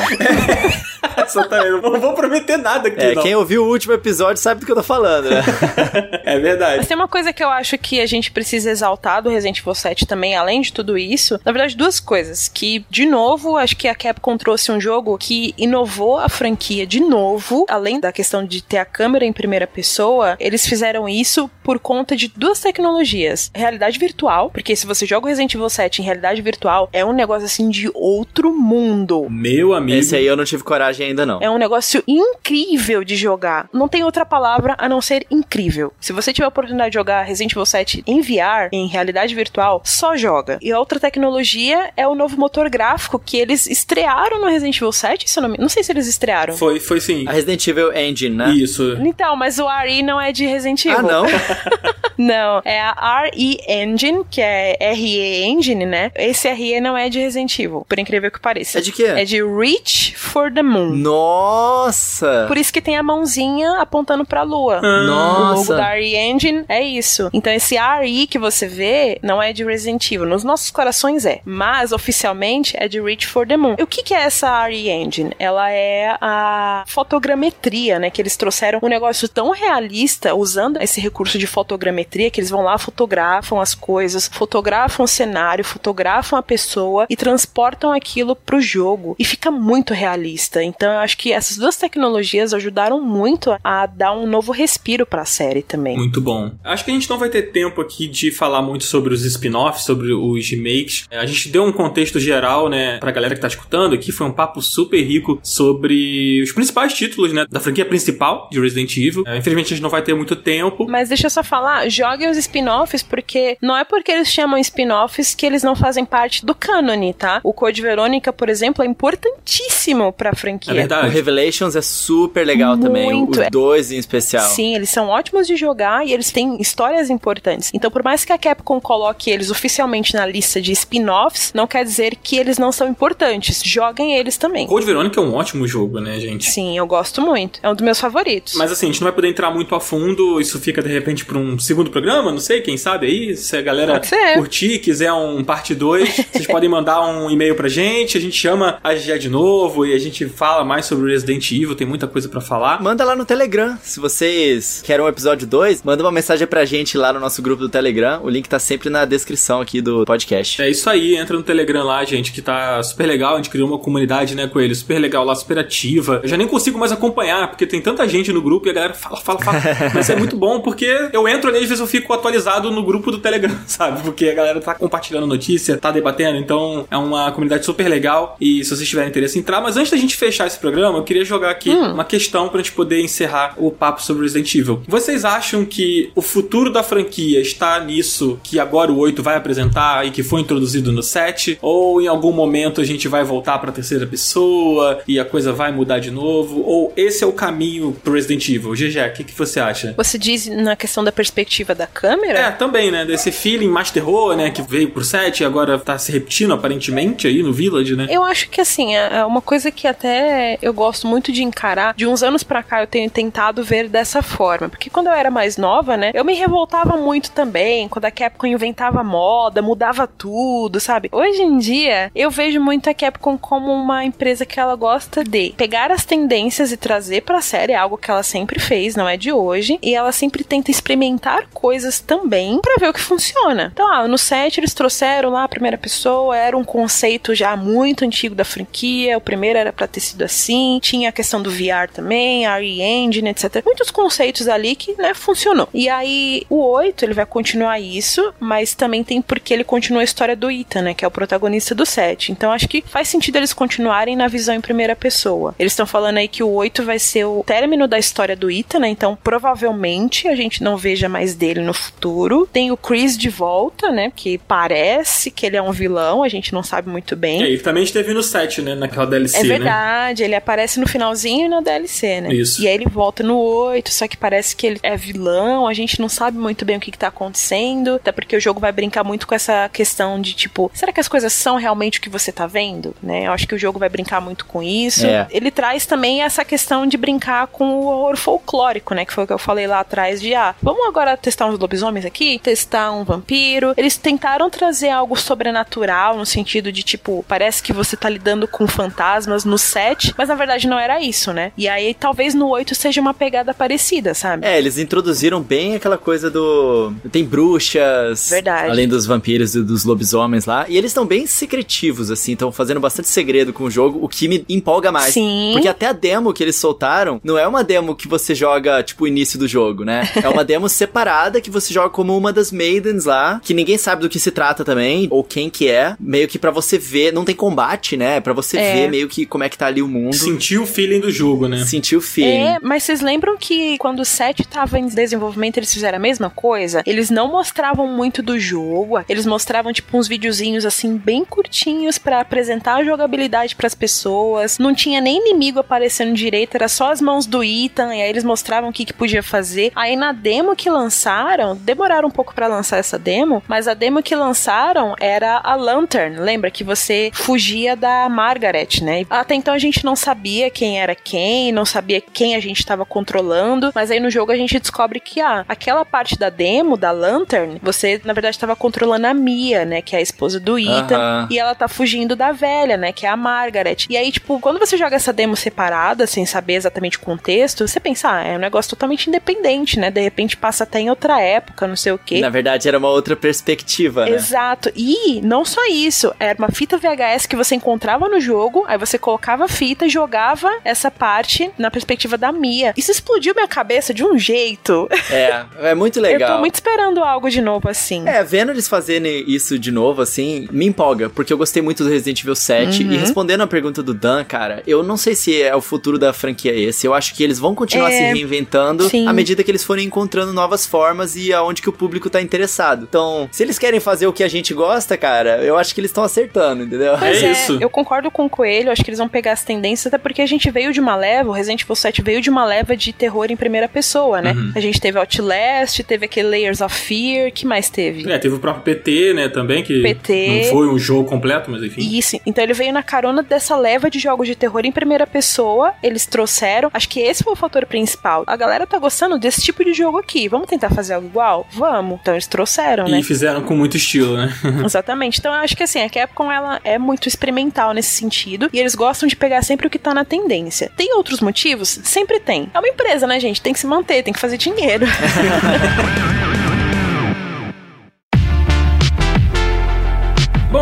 Exatamente. Eu não vou prometer nada aqui, é, não. Quem ouviu o último episódio sabe do que eu tô falando, né? é verdade. Mas tem uma coisa que eu acho que a gente precisa exaltar do Resident Evil 7 também, além de tudo isso. Na verdade, duas coisas. Que, de novo, acho que a Capcom trouxe um jogo que inovou a franquia de novo. Além da questão de ter a câmera em primeira pessoa, eles fizeram isso por conta de duas tecnologias. Realidade virtual, porque se você joga o Resident Evil 7 em realidade virtual, é um negócio assim de outro mundo. Meu amigo. Esse aí eu não tive coragem ainda não. É um negócio incrível de jogar. Não tem outra palavra a não ser incrível. Se você tiver a oportunidade de jogar Resident Evil 7 em VR, em realidade virtual, só joga. E a outra tecnologia é o novo motor gráfico que eles estrearam no Resident Evil 7, se eu não me... Não sei se eles estrearam. Foi, foi sim. A Resident Evil Engine, né? Isso. Então, mas o RE não é de Resident Evil. Ah, não? não, é a RE Engine, que é RE Engine, né? Esse RE não é de Resident Evil, por incrível que pareça. É de quê? É de Reach for the Moon. Nossa! Por isso que tem a mãozinha apontando pra lua. Ah. Nossa! O logo da RE Engine é isso. Então esse RE que você vê não é de Resident Evil. Nos nossos corações é. Mas oficialmente é de Reach for the Moon. E o que, que é essa RE Engine? Ela é a fotogrametria, né? Que eles trouxeram um negócio tão realista usando esse recurso de fotogrametria que eles vão lá, fotografam as coisas, fotografam o cenário, fotografam a pessoa e transportam aquilo pro jogo. E fica muito realista. Então eu acho que essas duas tecnologias ajudaram muito a dar um novo respiro pra série também. Muito bom. Acho que a gente não vai ter tempo aqui de falar muito sobre os spin-offs, sobre os remakes. A gente deu um contexto geral, né, pra galera que tá escutando aqui. Foi um papo super rico sobre os principais títulos, né, da franquia principal de Resident Evil. É, infelizmente a gente não vai ter muito tempo. Mas deixa eu só falar, joguem os spin-offs porque não é porque eles chamam spin-offs que eles não fazem parte do cânone, tá? O Code Verônica, por exemplo, é importantíssimo pra franquia. É verdade. O Revelations é super legal Muito. também, os dois em especial. Sim, eles são ótimos de jogar e eles têm histórias importantes. Então, por mais que a Capcom coloque eles oficialmente na lista de spin-offs, não quer dizer que eles não são importantes. Joguem eles também. Code Verônica é um ótimo jogo, né, gente? Sim, eu gosto muito. É um dos meus favoritos. Mas assim, a gente não vai poder entrar muito a fundo, isso fica de repente pra um segundo programa, não sei, quem sabe aí, se a galera curtir, quiser um parte 2, vocês podem mandar um e-mail pra gente, a gente chama a GG de novo e a gente fala mais sobre Resident Evil, tem muita coisa pra falar. Manda lá no Telegram. Fã, se vocês querem um episódio 2, manda uma mensagem pra gente lá no nosso grupo do Telegram. O link tá sempre na descrição aqui do podcast. É isso aí, entra no Telegram lá, gente, que tá super legal. A gente criou uma comunidade, né, com ele, super legal lá, super ativa. Eu já nem consigo mais acompanhar, porque tem tanta gente no grupo e a galera fala, fala, fala. Mas é muito bom porque eu entro ali, às vezes eu fico atualizado no grupo do Telegram, sabe? Porque a galera tá compartilhando notícia, tá debatendo, então é uma comunidade super legal. E se vocês tiverem interesse em entrar, mas antes da gente fechar esse programa, eu queria jogar aqui hum. uma questão pra gente poder encerrar o papo sobre Resident Evil. Vocês acham que o futuro da franquia está nisso que agora o 8 vai apresentar e que foi introduzido no 7? Ou em algum momento a gente vai voltar pra terceira pessoa e a coisa vai mudar de novo? Ou esse é o caminho pro Resident Evil? GG, o que, que você acha? Você diz na questão da perspectiva da câmera? É, também, né? Desse feeling mais terror, né? Que veio pro 7 e agora tá se repetindo aparentemente aí no Village, né? Eu acho que assim, é, é uma coisa que até eu gosto muito de encarar. De uns anos pra cá eu tenho tentado ver dessa forma. Porque quando eu era mais nova, né? Eu me revoltava muito também. Quando a Capcom inventava moda, mudava tudo, sabe? Hoje em dia, eu vejo muito a Capcom como uma empresa que ela gosta de pegar as tendências e trazer pra série, algo que ela sempre fez, não é de hoje. E ela sempre tenta experimentar coisas também para ver o que funciona. Então, ah, no set eles trouxeram lá a primeira pessoa, era um conceito já muito antigo da franquia, o primeiro era pra ter sido assim, tinha a questão do VR também, a engine etc. Muitos conceitos ali que, né, funcionou. E aí, o 8, ele vai continuar isso, mas também tem porque ele continua a história do Ethan, né, que é o protagonista do 7. Então, acho que faz sentido eles continuarem na visão em primeira pessoa. Eles estão falando aí que o 8 vai ser o término da história do Ethan, né, então provavelmente a gente não veja mais dele no futuro. Tem o Chris de volta, né, que parece que ele é um vilão, a gente não sabe muito bem. É, ele também esteve no 7, né, naquela DLC, É né? verdade, né? ele aparece no finalzinho e na DLC, né? Isso. E aí ele volta no 8, só que parece que ele é vilão, a gente não sabe muito bem o que, que tá acontecendo, até porque o jogo vai brincar muito com essa questão de tipo, será que as coisas são realmente o que você tá vendo, né? Eu acho que o jogo vai brincar muito com isso. É. Ele traz também essa questão de brincar com o horror folclórico, né, que foi o que eu falei lá atrás de, ah, vamos agora testar uns lobisomens aqui, testar um vampiro. Eles tentaram trazer algo sobrenatural no sentido de tipo, parece que você tá lidando com fantasmas no set, mas na verdade não era isso, né? E aí talvez no 8 seja uma pegada parecida, sabe? É, eles introduziram bem aquela coisa do. Tem bruxas. Verdade. Além dos vampiros e dos lobisomens lá. E eles estão bem secretivos, assim, estão fazendo bastante segredo com o jogo, o que me empolga mais. Sim. Porque até a demo que eles soltaram não é uma demo que você joga, tipo, o início do jogo, né? É uma demo separada que você joga como uma das maidens lá, que ninguém sabe do que se trata também, ou quem que é. Meio que para você ver, não tem combate, né? Para você É. ver meio que como é que tá ali o mundo. Sentir o feeling do jogo, né? Sentir o feeling. É, mas vocês lembram que quando o 7 tava em desenvolvimento, eles fizeram a mesma coisa? Eles não mostravam muito do jogo, eles mostravam tipo uns videozinhos assim bem curtinhos pra apresentar a jogabilidade pras pessoas. Não tinha nem inimigo aparecendo direito, era só as mãos do Ethan e aí eles mostravam o que que podia fazer. Aí na demo que lançaram, demoraram um pouco pra lançar essa demo, mas a demo que lançaram era a Lantern. Lembra que você fugia da Margaret, né? Até então a gente não sabia quem era quem, não sabia quem a gente estava controlando, mas aí no jogo a gente descobre que ah, aquela parte da demo da Lantern, você na verdade estava controlando a Mia, né, que é a esposa do Ethan, Aham. e ela tá fugindo da velha, né, que é a Margaret. E aí, tipo, quando você joga essa demo separada, sem saber exatamente o contexto, você pensa, ah, é um negócio totalmente independente, né? De repente passa até em outra época, não sei o quê. Na verdade, era uma outra perspectiva, né? Exato. E não só isso, era uma fita VHS que você encontrava no jogo, aí você colocava a fita e jogava essa parte na perspectiva da Mia. Isso explodiu minha cabeça de um jeito. É, é muito Eu legal. tô muito esperando algo de novo assim. É, vendo eles fazerem isso de novo, assim, me empolga, porque eu gostei muito do Resident Evil 7. Uhum. E respondendo a pergunta do Dan, cara, eu não sei se é o futuro da franquia esse. Eu acho que eles vão continuar É, se reinventando sim. à medida que eles forem encontrando novas formas e aonde que o público tá interessado. Então, se eles querem fazer o que a gente gosta, cara, eu acho que eles estão acertando, entendeu? Pois É isso. Eu concordo com o Coelho, acho que eles vão pegar as tendências, até porque a gente veio de uma leva, o Resident Evil 7 veio de uma leva de terror em primeira pessoa, né? Uhum. A gente teve Outlast, teve aquele Layers of Fear, que mais teve? É, teve o próprio PT, né, também, que PT. não foi um jogo completo, mas enfim. Isso, então ele veio na carona dessa leva de jogos de terror em primeira pessoa, eles trouxeram, acho que esse foi o fator principal. A galera tá gostando desse tipo de jogo aqui, vamos tentar fazer algo igual? Vamos. Então eles trouxeram, né? E fizeram com muito estilo, né? Exatamente. Então eu acho que assim, a Capcom ela é muito experimental nesse sentido e eles gostam de pegar sempre o que tá na tendência. Tem outros motivos? Sempre tem. É uma empresa, né, gente? Tem que se manter, tem que fazer dinheiro.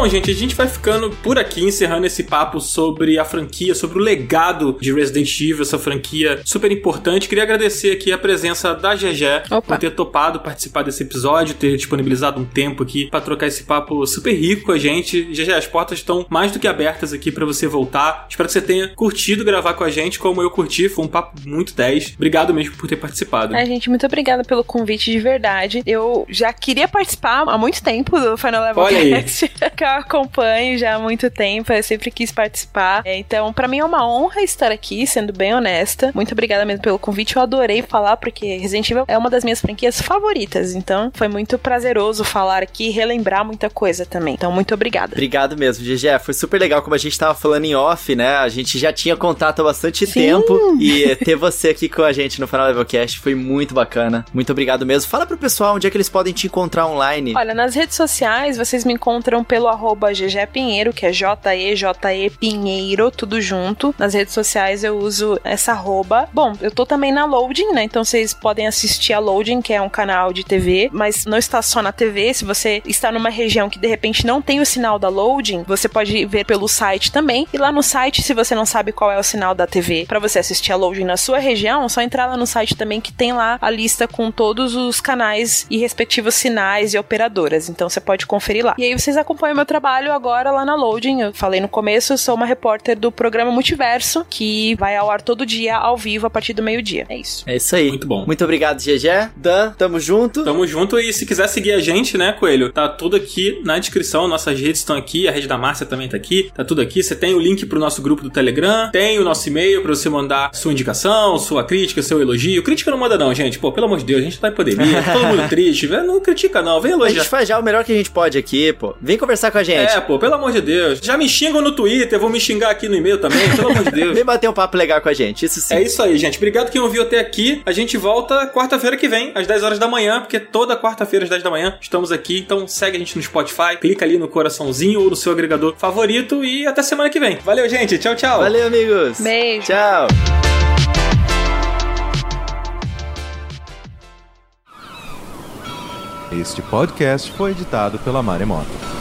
Bom, gente, a gente vai ficando por aqui, encerrando esse papo sobre a franquia, sobre o legado de Resident Evil, essa franquia super importante. Queria agradecer aqui a presença da GG por ter topado participar desse episódio, ter disponibilizado um tempo aqui pra trocar esse papo super rico com a gente. GG, as portas estão mais do que abertas aqui pra você voltar. Espero que você tenha curtido gravar com a gente, como eu curti. Foi um papo muito 10. Obrigado mesmo por ter participado. É, gente, muito obrigada pelo convite de verdade. Eu já queria participar há muito tempo do Final Level Olha aí. Cast, que eu acompanho já há muito tempo, eu sempre quis participar. É, Então, pra mim é uma honra estar aqui, sendo bem honesta. Muito obrigada mesmo pelo convite, eu adorei falar, porque Resident Evil é uma das minhas franquias favoritas. Então, foi muito prazeroso falar aqui e relembrar muita coisa também. Então, muito obrigada. Obrigado mesmo, GG. Foi super legal, como a gente tava falando em off, né? A gente já tinha contato há bastante Sim. tempo. E ter você aqui com a gente no Final Level Cast foi muito bacana. Muito obrigado mesmo. Fala pro pessoal onde é que eles podem te encontrar online. Olha, nas redes sociais vocês me encontram pelo arroba GG Pinheiro, que é J-E-J-E Pinheiro, tudo junto. Nas redes sociais eu uso essa arroba. Bom, eu tô também na Loading, né? Então vocês podem assistir a Loading, que é um canal de TV, mas não está só na TV. Se você está numa região que de repente não tem o sinal da Loading, você pode ver pelo site também. E lá no site, se você não sabe qual é o sinal da TV para você assistir a Loading na sua região, é só entrar lá no site também que tem lá a lista com todos os canais e respectivos sinais e operadoras. Então você pode conferir lá. E aí vocês acompanham meu trabalho agora lá na Loading. Eu falei no começo, eu sou uma repórter do programa Multiverso, que vai ao ar todo dia, ao vivo, a partir do meio-dia. É isso. É isso aí. Muito bom. Muito obrigado, GG. Dan, tamo junto. Tamo junto e se quiser seguir a gente, né, Coelho? Tá tudo aqui na descrição, nossas redes estão aqui, a rede da Márcia também tá aqui, tá tudo aqui. Você tem o link pro nosso grupo do Telegram, tem o nosso e-mail pra você mandar sua indicação, sua crítica, seu elogio. Crítica não manda não, gente. Pô, pelo amor de Deus, a gente tá em pandemia, todo mundo triste. Não critica não, vem A elogiar. gente faz já o melhor que a gente pode aqui, pô. Vem conversar com a gente. É, pô, pelo amor de Deus. Já me xingam no Twitter, vou me xingar aqui no e-mail também, pelo amor de Deus. Vem bater um papo legal com a gente, isso sim. É isso aí, gente. Obrigado quem ouviu até aqui. A gente volta quarta-feira que vem, às 10 horas da manhã, porque toda quarta-feira às 10 da manhã estamos aqui. Então segue a gente no Spotify, clica ali no coraçãozinho ou no seu agregador favorito e até semana que vem. Valeu, gente. Tchau, tchau. Valeu, amigos. Beijo. Tchau. Este podcast foi editado pela Maremoto.